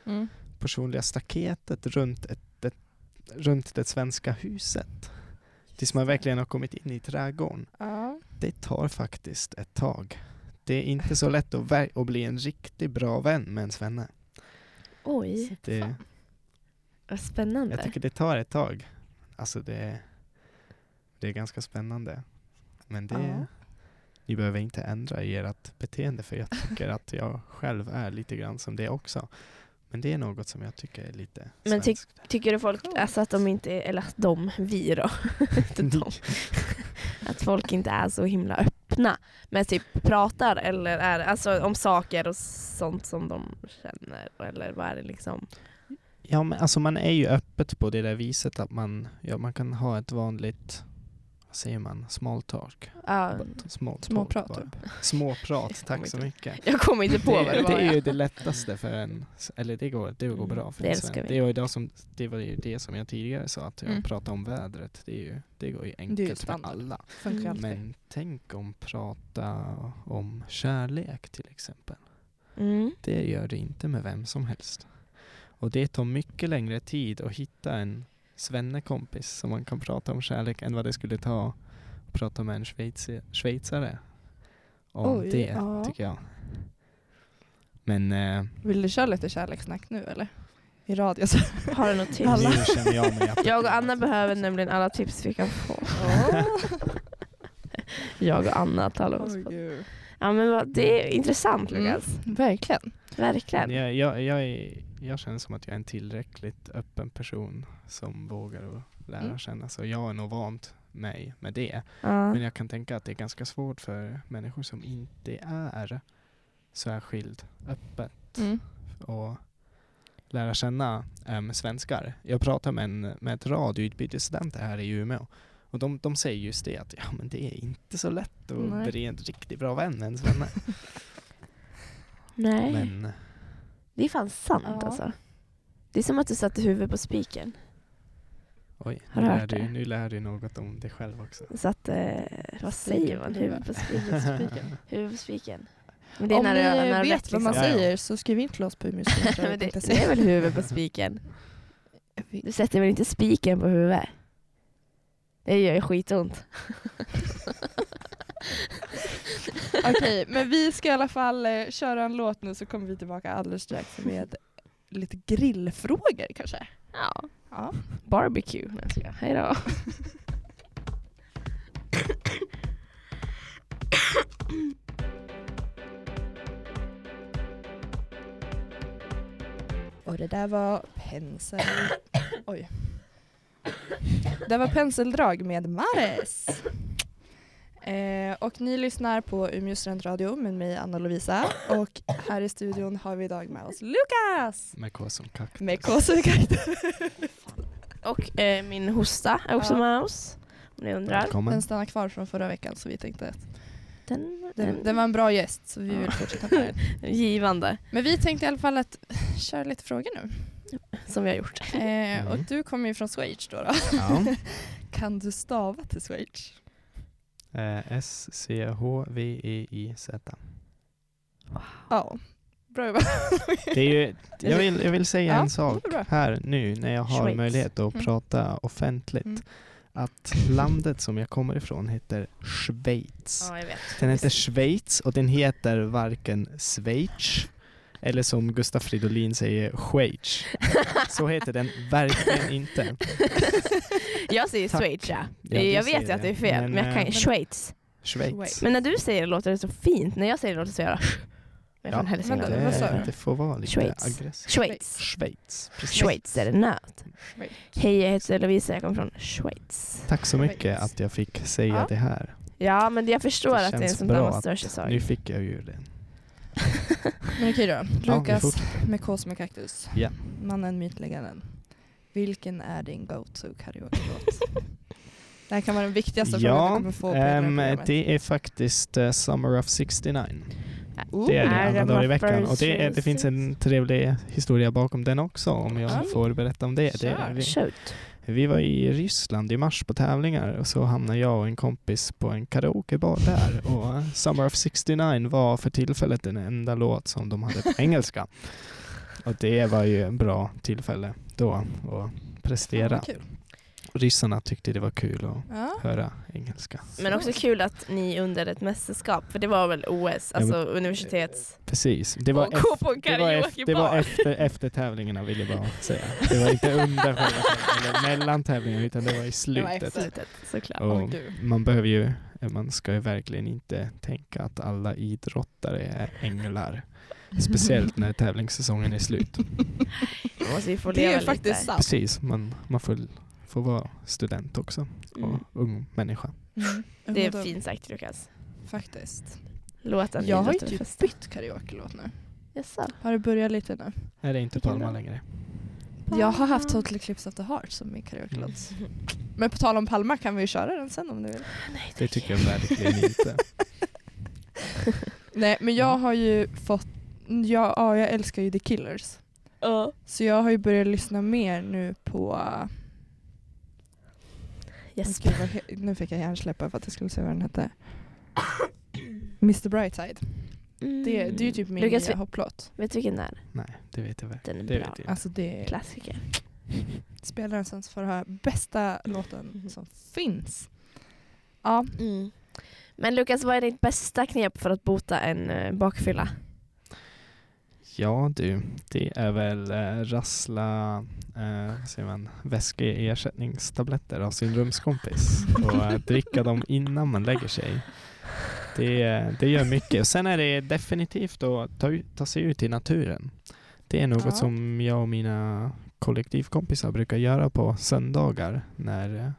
Mm. personliga staketet runt, ett, ett, runt det svenska huset, tills man verkligen har kommit in i trädgården, Ja. det tar faktiskt ett tag. Det är inte så lätt att, att bli en riktigt bra vän med en svenne. Oj, Det, vad spännande. jag tycker det tar ett tag. Alltså det, det är ganska spännande. Men det, Ja. ni behöver inte ändra i ert beteende för jag tycker att jag själv är lite grann som det också. Men det är något som jag tycker är lite Men ty-. Tycker du folk, alltså att de inte, är- eller att de, vi då, inte de, att folk inte är så himla öppna med typ pratar eller är, alltså om saker och sånt som de känner eller vad är det liksom? Ja men alltså man är ju öppet på det där viset att man, ja, man kan ha ett vanligt, vad säger man, small talk. Ja, Small talk Småprat bara. typ. Småprat, tack så mycket. jag kommer inte på vad det var. det är ju det lättaste för en, eller det går, det går Mm, bra för det en älskar sven. vi. Det var, som, det var ju det som jag tidigare sa, att jag Mm. pratade om vädret. Det, är ju, det går ju enkelt för alla. Mm. Men tänk om prata om kärlek till exempel. Mm. Det gör det inte med vem som helst. Och det tar mycket längre tid att hitta en svennekompis som man kan prata om kärlek än vad det skulle ta att prata med en schweizi- schweizare om Oj, det, ja. tycker jag. Men eh, Vill du köra lite kärlekssnack nu eller? I radio så. Har du något tips? Alla. nu känner jag mig Jag och Anna behöver nämligen alla tips vi kan få. Jag och Anna talar oss på. Ja men det är intressant Mm. Lukas. Verkligen. Verkligen. jag, jag, jag, är, jag känner som att jag är en tillräckligt öppen person som vågar att lära Mm. känna. Så jag är nog vant mig med det. Ja. Men jag kan tänka att det är ganska svårt för människor som inte är särskilt öppet Mm. och lära känna um, svenskar. Jag pratar med, en, med ett radioutbytesstudenter här i Umeå och de, de säger just det att ja, men det är inte så lätt att Nej. bli en riktigt bra vän med en svenne. Nej, Men det är fan sant Ja. alltså. Det är som att du satte huvudet på spiken. oj, Har nu du lär, hört du, det? nu lär du något om dig själv också. Du satte, vad säger man, huvudet på spiken. Huvudet på spiken. Men det är Om när ni du, när du vet rätt, vad man liksom. Säger så skriv in till oss på Men det, det är väl huvudet på spiken? Du sätter väl inte spiken på huvudet? Det gör ju skitont. Okej, men vi ska i alla fall eh, köra en låt nu så kommer vi tillbaka alldeles strax med lite grillfrågor kanske. Ja. Ja. Barbecue. Nej, jag. Hej då. Och det där var pensel... Oj. Det var penseldrag med Mares. Eh, och ni lyssnar på Umeå studentradio med mig Anna Lovisa och här i studion har vi idag med oss Lukas! Med K som kaktus. Med kåsukaktus. Och eh, min hosta är också Ja. med oss. Om ni undrar. Välkommen. Den stannar kvar från förra veckan så vi tänkte att Den, den, den, var en bra gäst så vi vill fortsätta med den. givande Men vi tänkte i alla fall att köra lite frågor nu. som vi har gjort. Eh, och Mm. du kommer ju från Schweiz då. då. Ja. Kan du stava till Schweiz? Eh, S-C-H-V-E-I-Z. Ja. Bra jobbat. Det är ju, jag, vill, jag vill säga Ja, en sak här nu när jag har Schweiz. möjlighet att Mm. prata offentligt. Mm. Att landet som jag kommer ifrån heter Schweiz. Ja, jag vet. Den heter Schweiz och den heter varken Schweiz Eller som Gustaf Fridolin säger, Schweiz. Så heter den verkligen inte. Jag säger. Schweiz ja. Jag vet ju att det är fel, Men, men, jag kan eh, Schweiz. Schweiz. Men när du säger det låter det så fint, när jag säger det låter det så jävla... Jag är från Ja, Hälsingland. sa Det, det får vara lite Schweiz. aggressivt. Schweiz. Schweiz. precis. Schweiz är det nöt. Schweiz. Hej jag heter Lovisa, jag kommer från Schweiz. Tack så mycket Schweiz. att jag fick säga Ja. det här. Ja men jag förstår Det att det är en sån där bra man att- stör sig sak. Nu fick jag ju det. Men okej då. Ja, Lukas med K som är kaktus. Ja. Mannen, mytlegenden. Vilken är din go-to karaoke-låt? det här kan vara den viktigaste frågan du Ja, kommer få på hela ehm, programmet. det är faktiskt eh, Summer of 69. Oh, Det är det Är alla det dagar i veckan. Och det, är, det finns en trevlig historia bakom den också om jag Ja. får berätta om det. det Kör. Vi, var i Ryssland i mars på tävlingar och så hamnade jag och en kompis på en karaokebar där och Summer of 69 var för tillfället den enda låt som de hade på engelska. Och det var ju en bra tillfälle då att prestera. kul. Ryssarna tyckte det var kul att Ja. höra engelska. Men också kul att ni under ett mästerskap, för det var väl OS, Ja, alltså men- universitets... Precis. Det var, på en det var, efter, det var efter, efter tävlingarna vill jag bara säga. Det var inte under själva eller mellan tävlingen utan det var i slutet. efter. Slutet, såklart. Gud. man behöver ju, man ska ju verkligen inte tänka att alla idrottare är änglar. Speciellt när tävlingssäsongen är slut. Man måste ju få Det är faktiskt sant. Precis, man, man får, får vara student också Mm. och ung människa. Mm. Det är fint sagt Lukas. Faktiskt. Låten Jag har ju typ fest. bytt karaoke-låt nu. Jaså? Har det börjat lite nu? Är det inte Vilken Palma längre? Jag har haft Total Eclipse of the Heart som min karaoke-låt. Men på tal om Palma kan vi ju köra den sen om du vill. Nej, Det tycker jag verkligen inte. Nej men jag har ju fått, ja, ja jag älskar ju The Killers. Ja. Så jag har ju börjat lyssna mer nu på, uh, Yes. Gud, vad nu fick jag hjärnsläpp för att jag skulle säga vad den hette. Mr Brightside. Det, det är ju typ min Lukas, nya vet, hopplåt. vet du vilken det är? Nej, det vet jag väl. Den är Det bra. vet jag. Alltså det Klassiker. spelar den sen så får höra bästa låten Mhm. som finns. Ja, Mm. Men Lukas, vad är ditt bästa knep för att bota en uh, bakfylla? Ja du, det är väl eh, rassla eh, vad säger man, väskeersättningstabletter av sin rumskompis och eh, dricka dem innan man lägger sig. Det, det gör mycket. Och sen är det definitivt att ta, ta sig ut i naturen. Det är något Ja. som jag och mina kollektivkompisar brukar göra på söndagar när eh,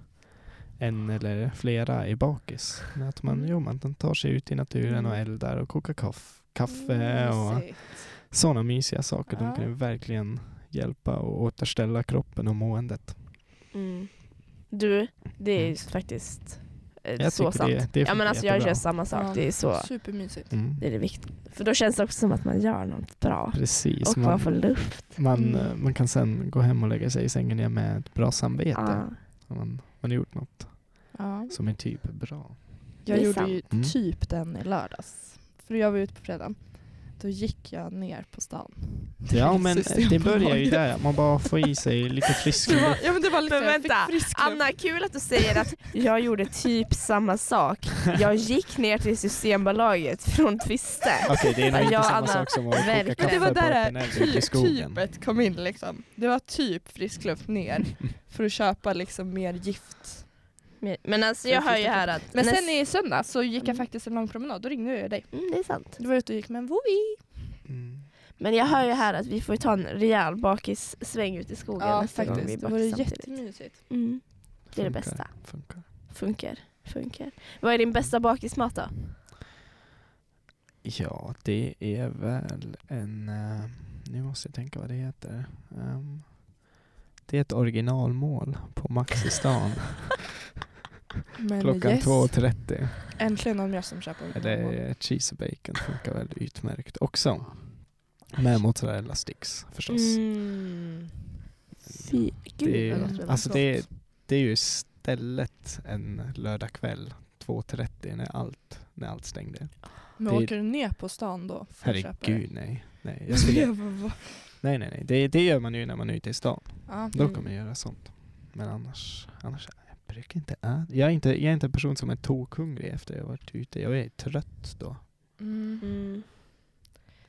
en eller flera är bakis. Att man, Mm. jo, man tar sig ut i naturen och Mm. eldar och kokar kaff, kaffe och. Sådana mysiga saker. Ja. De kan ju verkligen hjälpa och återställa kroppen och måendet. Mm. Du, det är ju Mm. faktiskt eh, Jag så sant. det- det är ja men alltså jag gör samma sak. Ja. Det är så, Supermysigt. Mm. det är det viktiga. För då känns det också som att man gör något bra. Precis. Och man Man, får luft. man, Mm. eh, man kan sen gå hem och lägga sig i sängen igen med ett bra samvete. Ja. Man, man har gjort något Ja. som är typ bra. Jag gjorde ju Mm. typ den i lördags. För jag var ute på fredagen. Då gick jag ner på stan. Ja men det börjar ju där. Man bara får i sig lite frisk luft. ja men det var liksom, Men jag fick vänta, frisk luft. Anna, kul att du säger att jag gjorde typ samma sak. Jag gick ner till Systembolaget från Twiste. Okej det är nog inte samma Anna, sak som att koka kaffe det var där öppen eld det ute i ty, skogen. typet kom in liksom. Det var typ frisk luft ner för att köpa liksom mer gift. Men- alltså jag hör ju här att... Men sen i söndag så gick jag Mm. faktiskt en lång promenad, då ringde jag dig. Mm, det är sant. Du var ute och gick med en vovi. Mm. Men jag hör ju här att vi får ta en rejäl bakissväng ut i skogen Ja nästa gång vi faktiskt, är det var bakis samtidigt. jättemysigt. Mm. Det är det bästa. Funkar. Funkar. Funkar. Vad är din bästa bakismat då? Ja, det är väl en... eh, nu måste jag tänka vad det heter. Ehm, det är ett originalmål på Max i stan. Men Klockan yes, 2.30. äntligen någon mer som köper Eller cheese och bacon funkar väl utmärkt också. Med mozzarella sticks förstås. Mm. Fy, gud Det, är, var. alltså det, det är ju stället en lördagkväll 2.30 när allt, när allt stängde. Men det- åker du ner på stan då? för? Herregud nej. Nej, jag skulle, nej, nej, nej. Det, det gör man ju när man är ute i stan. Ja. Då Mm. kan man göra sånt. Men annars, annars brukar inte äta. Jag är inte, jag är inte en person som är tokhungrig efter jag varit ute. Jag är trött då. Mm. Mm.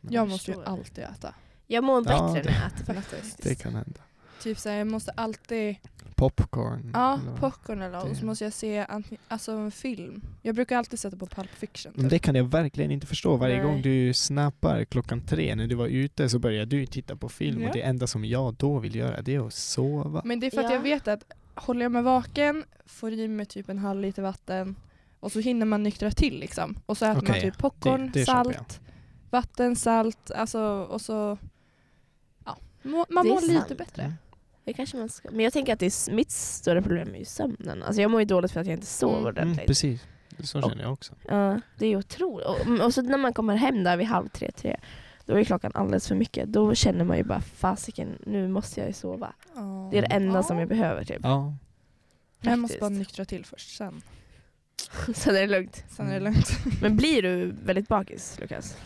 Jag måste ju alltid äta. Jag mår bättre Ja, när det- jag äter faktiskt. Faktiskt. Det kan hända. Typ såhär, jag måste alltid, Popcorn. ja eller popcorn eller och Det- så måste jag se alltså en film. Jag brukar alltid sätta på Pulp Fiction. Men Typ. det kan jag verkligen inte förstå. Varje Nej. gång du snappar klockan tre när du var ute så börjar du titta på film Ja. och det enda som jag då vill göra det är att sova. Men det är för att Ja. jag vet att håller jag mig vaken, får i mig typ en halv liter vatten och så hinner man nyktra till liksom. Och så äter man Okej, typ popcorn, det- det salt, vatten, salt, alltså och så ja, må, man mår lite bättre. Det kanske man ska. Men jag tänker att det är mitt större problem är ju sömnen. Alltså jag mår ju dåligt för att jag inte sover Mm, Mm, ordentligt. precis. Så känner jag också. Ja, det är otroligt. Och, och så när man kommer hem där vid halv tre, tre, då är klockan alldeles för mycket. Då känner man ju bara fasiken, nu måste jag ju sova. Det är det enda Ja. som jag behöver typ. Ja. Jag måste bara nyktra till först, sen, Sen är det lugnt. sen är det Mm. lugnt. Men blir du väldigt bakis Lukas?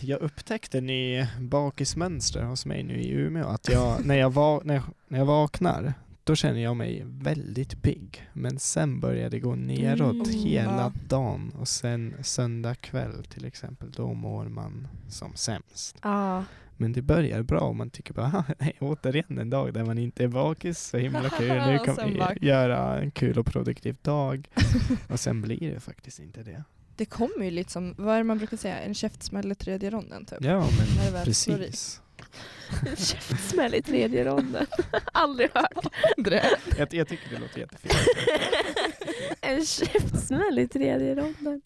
Jag upptäckte en ny bakismönster hos mig nu i Umeå. Att jag, när, jag va, när, jag, när jag vaknar, då känner jag mig väldigt pigg. Men sen börjar det gå neråt Mm. hela Ja. dagen. Och sen söndag kväll till exempel, då mår man som sämst. Ja. Men det börjar bra och man tycker bara, "Ah, nej, återigen en dag där man inte är bakis, så himla kul. Nu kan vi göra en kul och produktiv dag. Och sen blir det faktiskt inte det. Det kommer ju lite som, vad är det man brukar säga, en käftsmäll i tredje ronden typ. Ja, men väl precis. Käftsmäll i tredje ronden. Aldrig hört. Jag, jag tycker det låter jättefint. En käftsmäll i tredje ronden.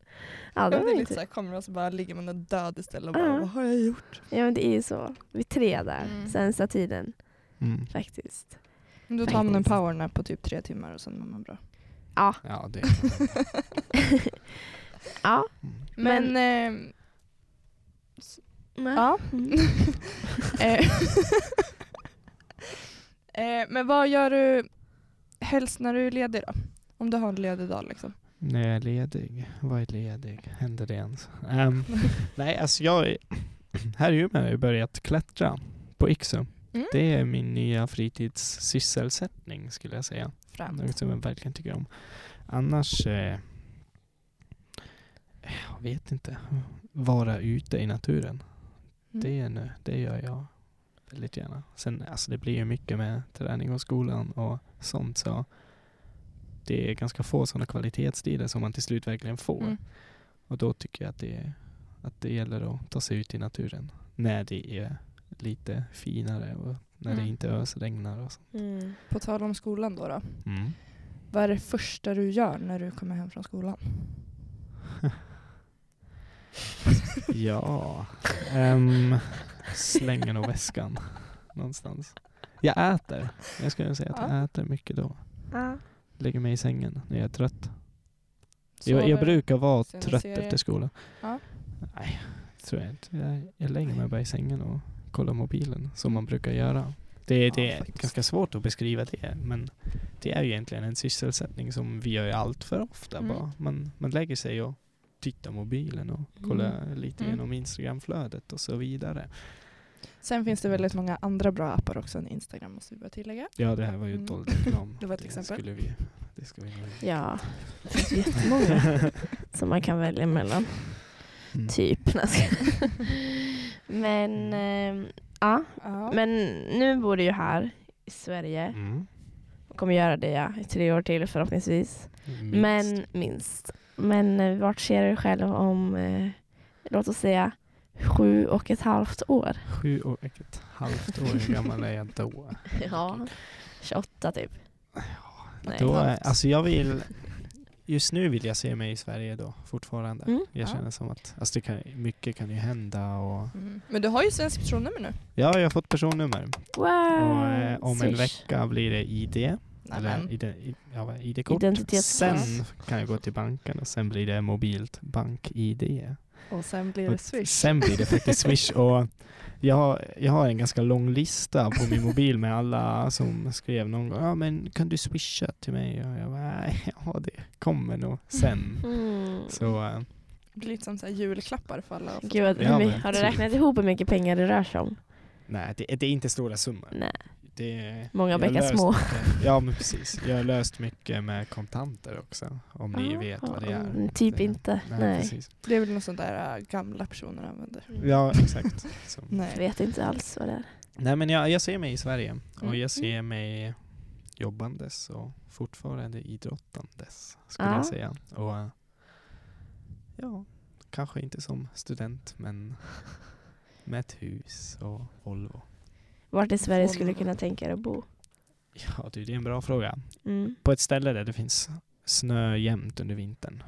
Ja, det det är lite inte... såhär, kommer och så bara ligger man död istället och bara, Ja. vad har jag gjort? Ja men det är ju så. Vi tre där, Mm. sämsta tiden Mm. faktiskt. Då tar man en powernap på typ tre timmar och sen mår man bra. Ja. Ja, det ja. mm. Men, Men- eh, Men, ja. Mm. Eh, eh, men vad gör du helst när du är ledig då? Om du har en ledig dag liksom. När jag är ledig, vad är ledig? Händer det ens? Ehm, nej, alltså jag är, här i Umeå har jag börjat klättra på Iksu. Mm. Det är min nya fritidssysselsättning skulle jag säga. Främt. Något som jag verkligen tycker om. Annars, eh, jag vet inte, vara ute i naturen. Mm. Det, är nu, det gör jag väldigt gärna. Sen, alltså det blir ju mycket med träning och skolan och sånt så det är ganska få sådana kvalitetstider som man till slut verkligen får. Mm. Och då tycker jag att det, att det gäller att ta sig ut i naturen när det är lite finare och när Mm. det inte ösregnar och så. Mm. På tal om skolan då, då. Mm. Vad är det första du gör när du kommer hem från skolan? Ja, ehm, slänger nog väskan någonstans. Jag äter. Jag skulle säga att jag äter mycket då. Ja. Lägger mig i sängen när jag är trött. Jag, jag brukar vara ser en trött efter skolan. Ja. Nej, tror jag inte. Jag, jag lägger mig bara i sängen och kollar mobilen som man brukar göra. Det, Ja, det är faktiskt. ganska svårt att beskriva det, men det är ju egentligen en sysselsättning som vi gör allt för ofta. Mm. Bara. Man, man lägger sig och tittar mobilen och kollar lite Mm. genom Instagramflödet och så vidare. Sen finns det väldigt många andra bra appar också än Instagram måste vi bara tillägga. Ja, det här var ju Mm. dåligt reklam. Det var ett exempel. Skulle vi, det ska vi nog... ja, det finns jättemånga som man kan välja mellan. Mm. Typ. Men, ja. Ja. Men nu bor du ju här i Sverige. Mm. Kommer göra det ja, i tre år till förhoppningsvis. Minst. Men minst. Men eh, vart ser du själv om, eh, låt oss säga, sju och ett halvt år? Sju och ett halvt år gammal är jag då. Ja, 28 typ. Nej, då alltså jag vill, just nu vill jag se mig i Sverige då fortfarande. Mm. Jag Ja. känner som att alltså det kan, mycket kan ju hända och Mm. Men du har ju svenskt personnummer nu. ja, jag har fått personnummer. Wow! Och eh, om en Swish. vecka blir det ID. Eller. ID, ja, ID-kort. Sen kan jag gå till banken och sen blir det mobilt bank-ID. Och sen blir det Swish. Sen blir det faktiskt Swish. Och jag, har, jag har en ganska lång lista på min mobil med alla som skrev någon gång ja men kan du swisha till mig? Och jag bara, nej, ja det kommer nog sen. Mm. Så eh, Det blir lite som så här julklappar för alla. Gud, har du typ. räknat ihop hur mycket pengar det rör sig om? nej, det, det är inte stora summor. Nej. Det, Många bäckar små. mycket- Ja men precis. Jag har löst mycket med kontanter också. Om ni vet vad det är. Mm, Typ Det- inte. Nej, Nej. Precis. Det är väl något sånt där äh, gamla personer använder. Ja exakt. Så. Jag Nej. vet inte alls vad det är. Nej men jag, jag ser mig i Sverige och Mm. jag ser mig jobbandes och fortfarande idrottandes skulle Ja. jag säga. Och eh, ja, kanske inte som student men med ett hus och Volvo. Vart i Sverige skulle du kunna tänka dig att bo? Ja du, det är en bra fråga. Mm. På ett ställe där det finns snö jämt under vintern.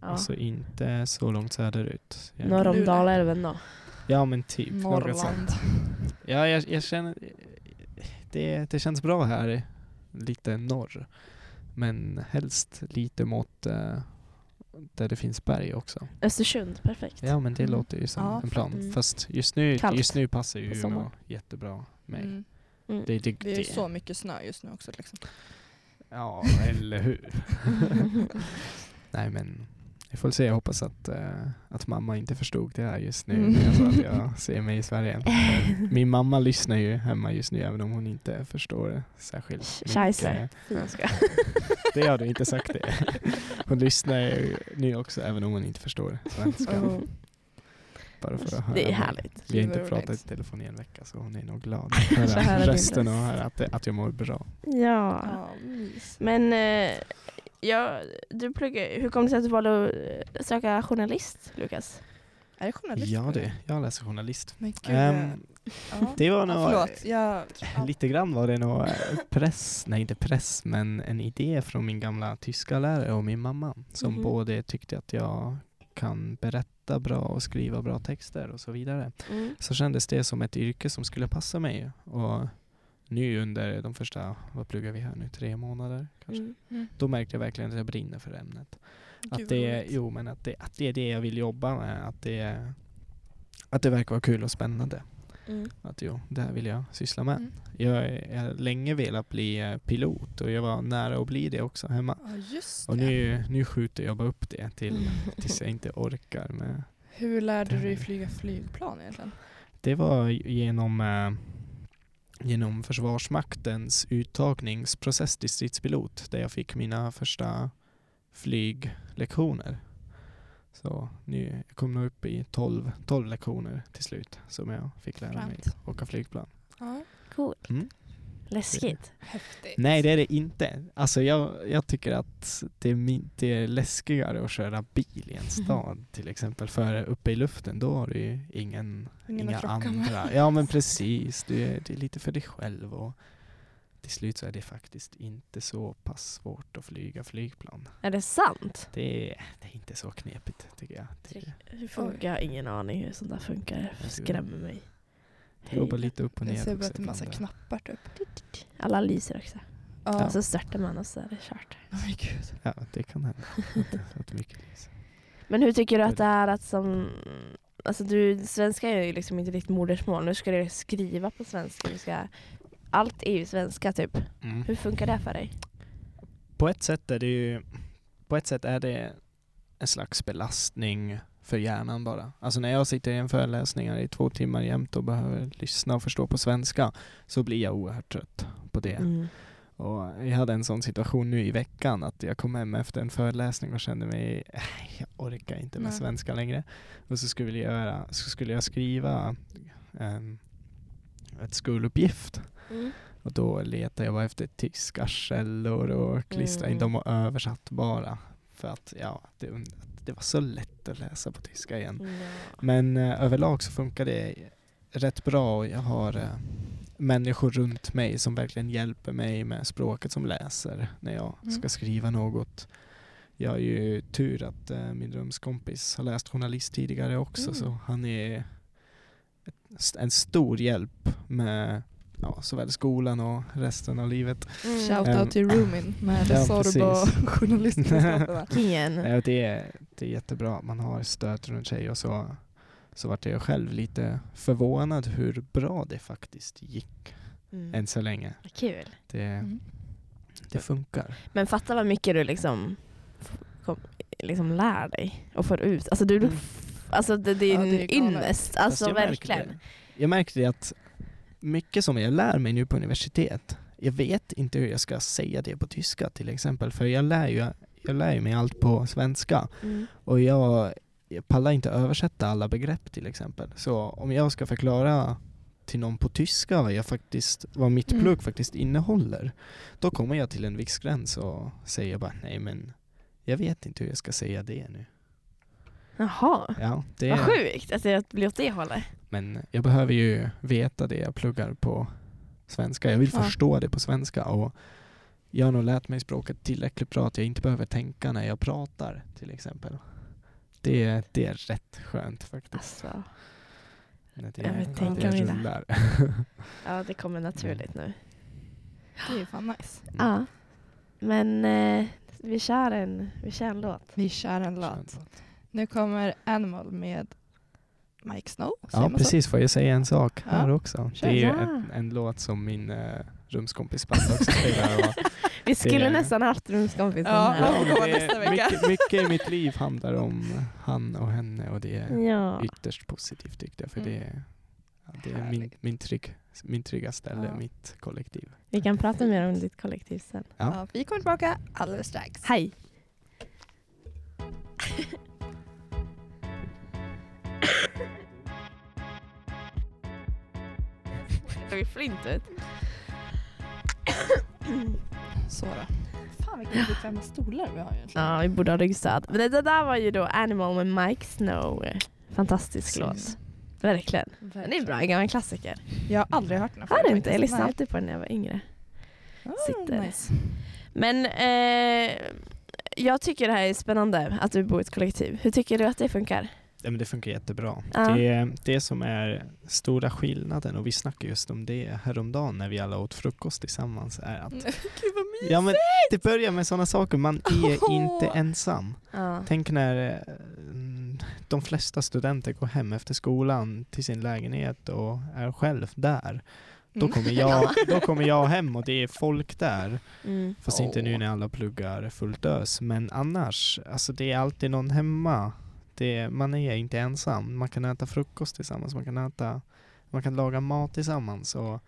Ja. Alltså inte så långt söderut. Jag- Norr om. Dalälven då? Ja men typ. Norrland. Ja, jag, jag känner... Det, det känns bra här, lite norr. Men helst lite mot eh, där det finns berg också. Östersund, perfekt. Ja men det Mm. låter ju som Ja, en plan. mm. Fast just nu, Kallt just nu passar ju Umeå jättebra mig. Mm. Mm. Det, det, Det är ju det. så mycket snö just nu också. Liksom. Ja, eller hur? Nej men, jag får se. Jag hoppas att, eh, att mamma inte förstod det här just nu Mm. när jag sa att jag ser mig i Sverige. Min mamma lyssnar ju hemma just nu även om hon inte förstår det särskilt Scheisse. mycket. Det har du inte sagt det. Hon lyssnar ju nu också även om hon inte förstår svenska. Bara för att höra. Det är härligt. Vi har inte pratat i telefon i en vecka så hon är nog glad att att höra höra rösten och höra att, det, att jag mår bra. Ja. Men eh, ja, du pluggar, hur kom det sig att du valde att eh, söka journalist, Lukas? Är det journalist? Ja du, jag läser journalist. Men gud. Ehm, ja. det var nog. Jag, ja. lite grann var det nog eh, press, nej inte press, men en idé från min gamla tyska lärare och min mamma som Mhm. både tyckte att jag kan berätta bra och skriva bra texter och så vidare. Mm. Så kändes det som ett yrke som skulle passa mig. Och nu under de första, vad pluggar vi här nu, tre månader kanske? Mm. Mm. Då märkte jag verkligen att jag brinner för ämnet. Att det, jo, men att, det, att det är det jag vill jobba med. Att det, att det verkar vara kul och spännande. Mm. Att jo, det här vill jag syssla med. Mm. Jag jag har länge velat bli eh, pilot och jag var nära att bli det också hemma. Ja, just Och det. nu, nu skjuter jag bara upp det till, Mm. tills jag inte orkar med. Hur lärde Det du dig flyga flygplan egentligen? Det var genom, eh, genom Försvarsmaktens uttagningsprocess till stridspilot där jag fick mina första flyglektioner. Så nu jag kom nog upp i 12, 12 lektioner till slut som jag fick lära mig Främt. åka flygplan. Ja. Coolt. Mm. Läskigt. Häftigt. Nej det är det inte. Alltså jag, jag tycker att det är, min, det är läskigare att köra bil i en stad till exempel. För uppe i luften då har du ju ingen, Ingen inga krocka med. andra. Ja men precis, du är, det är lite för dig själv. Och till slut så är det faktiskt inte så pass svårt att flyga flygplan. Är det sant? Det är, det är inte så knepigt tycker jag. Det, Hur funkar? Jag har ingen aning hur sånt där funkar. Det skrämmer mig. det går bara lite upp och Jag ner. ser bara att det är massa ibland. knappar typ. Alla lyser också. Ja. Och så startar man och så är det kört. Oh my. Ja det kan hända. Att det- att mycket lys. Men hur tycker du att det är att som... Alltså du, svenska är ju liksom inte ditt modersmål. Nu ska du skriva på svenska. Du ska, allt är ju svenska typ. Mm. Hur funkar det för dig? på ett sätt är det ju på ett sätt är det en slags belastning för hjärnan bara. Alltså när jag sitter i en föreläsning i två timmar jämt och behöver lyssna och förstå på svenska så blir jag oerhört trött på det. Mm. Och jag hade en sån situation nu i veckan att jag kom hem efter en föreläsning och kände mig, "Äh, jag orkar inte med Nej. svenska längre. Och så skulle jag, göra, så skulle jag skriva um, ett skoluppgift. Mm. Och då letade jag bara efter tyska källor och klistrade in Mm. dem och översatt bara. För att ja, det, det var så lätt att läsa på tyska igen. Ja. Men eh, överlag så funkar det rätt bra och jag har eh, människor runt mig som verkligen hjälper mig med språket som läser när jag Mm. ska skriva något. Jag har ju tur att eh, min rumskompis har läst journalist tidigare också Mm. så han är ett, en stor hjälp med ja, såväl skolan och resten av livet. Mm. Shout Ehm, out till Roomin med ja, Sorb och journalistkunskaperna. Kian. Ja, det, är, det är jättebra att man har stöd runt sig och så, så vart jag själv lite förvånad hur bra det faktiskt gick Mm. än så länge. Kul. Det, Mm. det funkar. Men fatta vad mycket du liksom, kom, liksom lär dig och får ut. Alltså, du, Mm. alltså det, det är Ja, en ynnest. Alltså märkte verkligen. det. Jag märkte att mycket som jag lär mig nu på universitet, jag vet inte hur jag ska säga det på tyska till exempel, för jag lär ju, jag lär mig allt på svenska Mm. och jag, jag pallar inte översätta alla begrepp till exempel. Så om jag ska förklara till någon på tyska vad, jag faktiskt, vad mitt Mm. plugg faktiskt innehåller, då kommer jag till en viss gräns och säger bara nej men jag vet inte hur jag ska säga det nu. Jaha, Ja, det vad är, sjukt att det blir åt det hållet. men jag behöver ju veta det jag pluggar på svenska. Jag vill Ja. förstå det på svenska och jag har nog lärt mig språket tillräckligt bra att jag inte behöver tänka när jag pratar till exempel. Det, det är rätt skönt faktiskt. Alltså, det, Jag vill tänka mig det. ja det kommer naturligt nu. Det är ju fan nice. Ja. Men eh, vi, kör en, vi kör en låt. Vi kör en låt. Nu kommer Animal med Mike Snow. Ja precis, får jag säga en sak Ja. här också? Kör. Det är ju Ja. en, en låt som min uh, rumskompis band också spelar. Vi skulle Det- nästan haft rumskompisen Ja, här. vecka. Mycket, mycket i mitt liv handlar om han och henne och det är Ja. ytterst positivt tyckte jag för Mm. det är, ja, det är min, min, trygg, min trygga ställe, Ja. mitt kollektiv. Vi kan prata mer om ditt kollektiv sen. Ja. Ja, vi kommer tillbaka alldeles strax. Hej! Det är flint ut. Så då. Fan vilka bekväma stolar vi har egentligen. Ja, vi borde ha ryggstöd. Men det, där var ju då Animal med Mike Snow. Fantastisk Precis. låt. Verkligen. Den är bra, en gammal klassiker. Jag har aldrig hört den här Har du inte? Jag lyssnade Nej. alltid på den när jag var yngre. Ah, Sitter. nice. Men eh, jag tycker det här är spännande att du bor i ett kollektiv. Hur tycker du att det funkar? Ja, men det funkar jättebra. Ja. Det, det som är stora skillnaden, och vi snackade just om det häromdagen när vi alla åt frukost tillsammans, är att Gud vad mysigt! ja, men det börjar med sådana saker, man är Åh. inte ensam. Ja. Tänk när eh, de flesta studenter går hem efter skolan till sin lägenhet och är själv där. Då Mm. kommer jag, då kommer jag hem och det är folk där. Mm. Fast inte nu när alla pluggar fullt ös. Men annars, alltså det är alltid någon hemma. Det, man är inte ensam. Man kan äta frukost tillsammans, man kan äta, man kan laga mat tillsammans. Och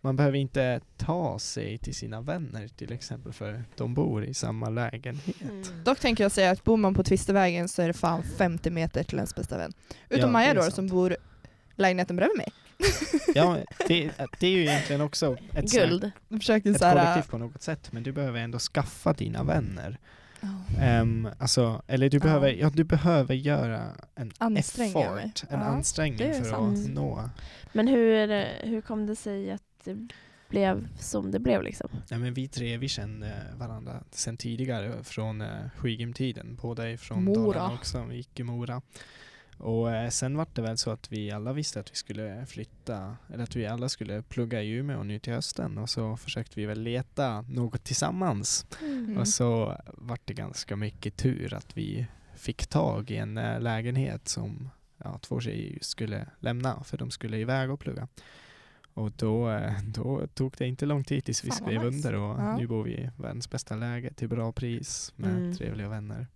man behöver inte ta sig till sina vänner till exempel för de bor i samma lägenhet. Mm. Dock tänker jag säga att bor man på Tvistevägen så är det fan 50 meter till ens bästa vän. Utom Ja, Maja då sant. som bor lägenheten bredvid mig. Ja, det, det är ju egentligen också ett, så här- Guld. Försöker ett kollektiv på något sätt. Men du behöver ändå skaffa dina vänner. Ja. Ehm, alltså, eller du Ja. behöver, ja, du behöver göra en Anstränga effort, mig. en Ja, ansträngning för sant. att nå. Men hur, hur kom det sig att det blev som det blev liksom? Ja, men vi tre vi kände varandra sedan tidigare från uh, skidgymtiden. Båda är från Mora. Dalarna också, vi gick i Mora. Och eh, sen var det väl så att vi alla visste att vi skulle flytta, eller att vi alla skulle plugga i Umeå nu till hösten och så försökte vi väl leta något tillsammans. Mm. Och så var det ganska mycket tur att vi fick tag i en eh, lägenhet som ja, två tjejer skulle lämna för de skulle iväg och plugga. Och då, eh, då tog det inte lång tid tills vi Fan, skrev nice. under och Ja. nu bor vi i världens bästa läge till bra pris med Mm. trevliga vänner.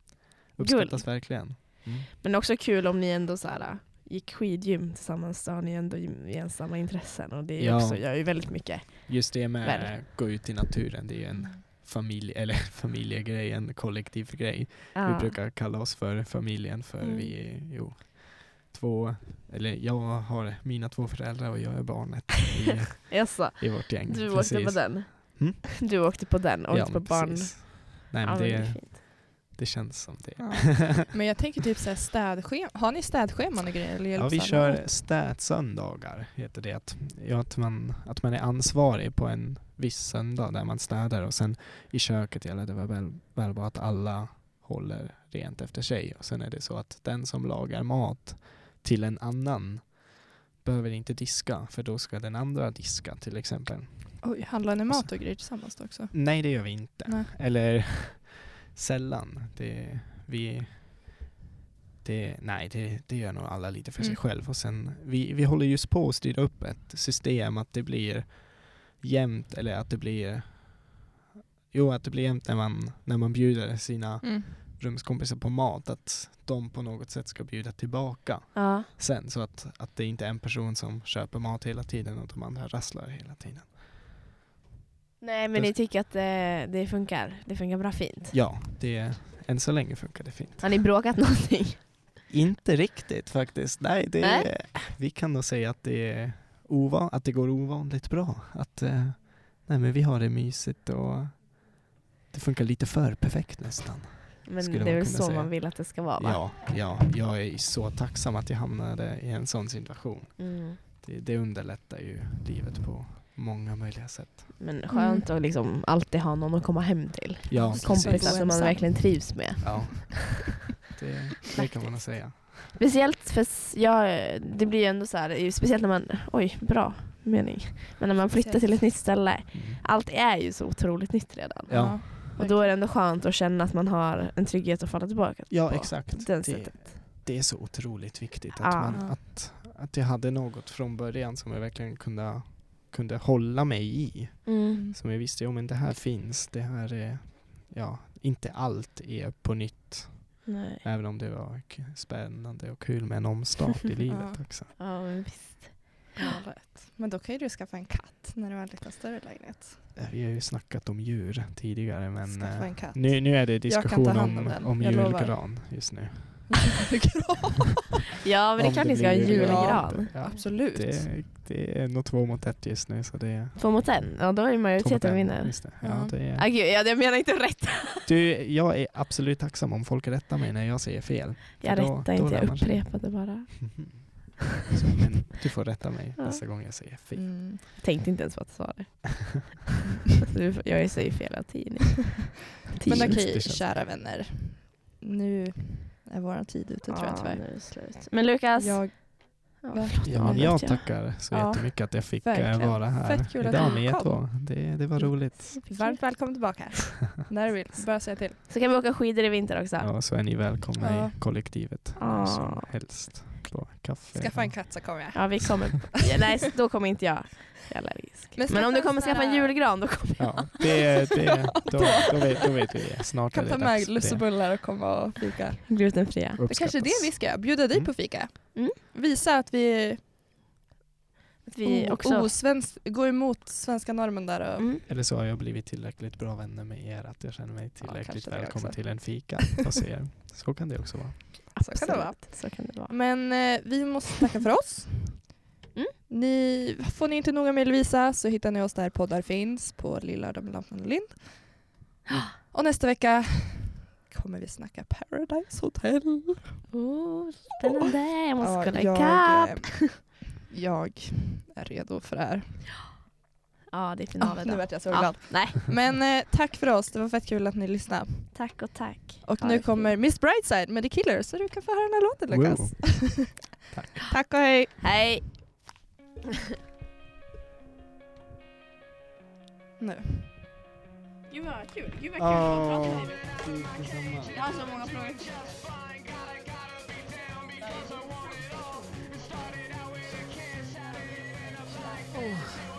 Uppskattas verkligen. Mm. Men också kul om ni ändå så här, gick skidgym tillsammans, då har ni ändå gemensamma intressen och det är Ja. också, gör ju väldigt mycket. Just det med Väl. att gå ut i naturen, det är ju en familj, eller familjegrej, en kollektiv grej. Ja. Vi brukar kalla oss för familjen för Mm. vi är jo, två, eller jag har mina två föräldrar och jag är barnet i, i vårt gäng. du åkte på Precis. den? Mm? Du åkte på den, åkte Ja, på barn. precis. Nej men Ja, det är det, fint. Det känns som det. Ja. Men jag tänker typ såhär städschema. Har ni städscheman och grejer? Eller Ja, vi kör städsöndagar, heter det. Att, ja, att, man, att man är ansvarig på en viss söndag där man städar och sen i köket gäller det väl, väl bara att alla håller rent efter sig. Och sen är det så att den som lagar mat till en annan behöver inte diska för då ska den andra diska till exempel. Oj, handlar ni mat och grejer tillsammans då också? Nej det gör vi inte. Nej. Eller sällan. Det, vi, det, nej, det, det gör nog alla lite för sig Mm. själv. Och sen, vi, vi håller just på att styra upp ett system att det blir jämnt, eller att det blir Jo, att det blir jämnt när man, när man bjuder sina Mm. rumskompisar på mat, att de på något sätt ska bjuda tillbaka Ja. sen. Så att, att det inte är en person som köper mat hela tiden och de andra rasslar hela tiden. Nej men ni tycker att det, det funkar? Det funkar bra fint? Ja, det, än så länge funkar det fint. Har ni bråkat någonting? Inte riktigt faktiskt. Nej, det Nej. vi kan nog säga att det, är ovan, att det går ovanligt bra. Att, eh, nej, men vi har det mysigt och det funkar lite för perfekt nästan. Men det är väl så säga. man vill att det ska vara va? Ja, ja, jag är så tacksam att jag hamnade i en sån situation. Mm. Det, det underlättar ju livet på många möjliga sätt. Men skönt att liksom alltid ha någon att komma hem till. Ja, Kompisar som man verkligen trivs med. Ja, det, det kan man säga. Speciellt för jag, det blir ju ändå så här, speciellt när man, oj bra mening. Men när man flyttar till ett nytt ställe, Mm. allt är ju så otroligt nytt redan. Ja. Och då är det ändå skönt att känna att man har en trygghet att falla tillbaka Ja, på. exakt. Den Det, sättet. det är så otroligt viktigt att, Ja. man, att, att jag hade något från början som jag verkligen kunde, kunde hålla mig i. Mm. Som jag visste, jo men det här finns, det här är, ja, inte allt är på nytt. Nej. Även om det var spännande och kul med en omstart i livet Ja. också. Ja, men visst. Galet. Men då kan ju du skaffa en katt när du har en lite större lägenhet. Eh, Vi har ju snackat om djur tidigare men eh, en katt. nu, nu är det diskussion om om, julgran just nu. Ja, men det är klart ni ska ha en julgran. julgran. Ja, Absolut. det, det är nog två mot ett just nu så det är Två mot en, ja då är majoriteten en. vinner. Just det. Ja, det är, Ah, gud, ja, jag menar inte rätt. du, jag är absolut tacksam om folk rättar mig när jag säger fel. Jag då- rättar då inte, jag upprepade bara. Så, men du får rätta mig Ja. nästa gång jag säger fel. Mm. Jag tänkte inte ens på att jag sa det. Alltså, du- jag säger fel hela tiden. Men okej, kära vänner. Nu är vår tid ute tror jag Ja, tyvärr. nu är det slut. Men Lukas, Jag, ja, Ja, jag jag. tackar så Ja, jättemycket att jag fick eh, verkligen. vara här Fett kul idag med er två. Det, det var roligt. varmt välkommen tillbaka. När du vill, bara säga till. Så kan vi åka skidor i vinter också. Ja, så är ni välkomna Ja. i kollektivet. Ja. Som helst. På kaffe. Skaffa en katt så kommer jag. Ja, vi kommer. Ja, nej, då kommer inte jag. Jag är allergisk. Men Men, om du kommer skaffa en julgran, då kommer jag. Ja, det, det, då, då, vet, då vet vi det. Snart kan är ta det med för det. lussebullar och komma och fika. Glutenfria. Det kanske är det vi ska bjuda dig Mm. på fika. Mm. Visa att vi, Att vi o- också... osvensk, går emot svenska normen där. Och, Mm. Eller så har jag blivit tillräckligt bra vänner med er att jag känner mig tillräckligt det välkommen till en fika hos er. Så kan det också vara. Så kan det vara. Absolut, Så kan det vara. Men eh, vi måste tacka för oss. Mm. Ni, får ni inte noga med Lovisa så hittar ni oss där poddar finns på Lillördag med Lampan och Lind. Och nästa vecka kommer vi snacka Paradise Hotel. Oh, spännande, jag måste kolla jag, ikapp. eh, jag är redo för det här. Ja, det är finalen. Ja, nu vart jag så ja. glad. Nej. Men eh, tack för oss, det var fett kul att ni lyssnade. Tack och tack. Och ha nu kommer fint. Miss Brightside med The Killers så du kan få höra den här låten Lukas. Wow. tack. tack och hej. Hej. nu. Gud vad kul, gud vad kul oh, att prata med dig. Jag har så många frågor. Oh.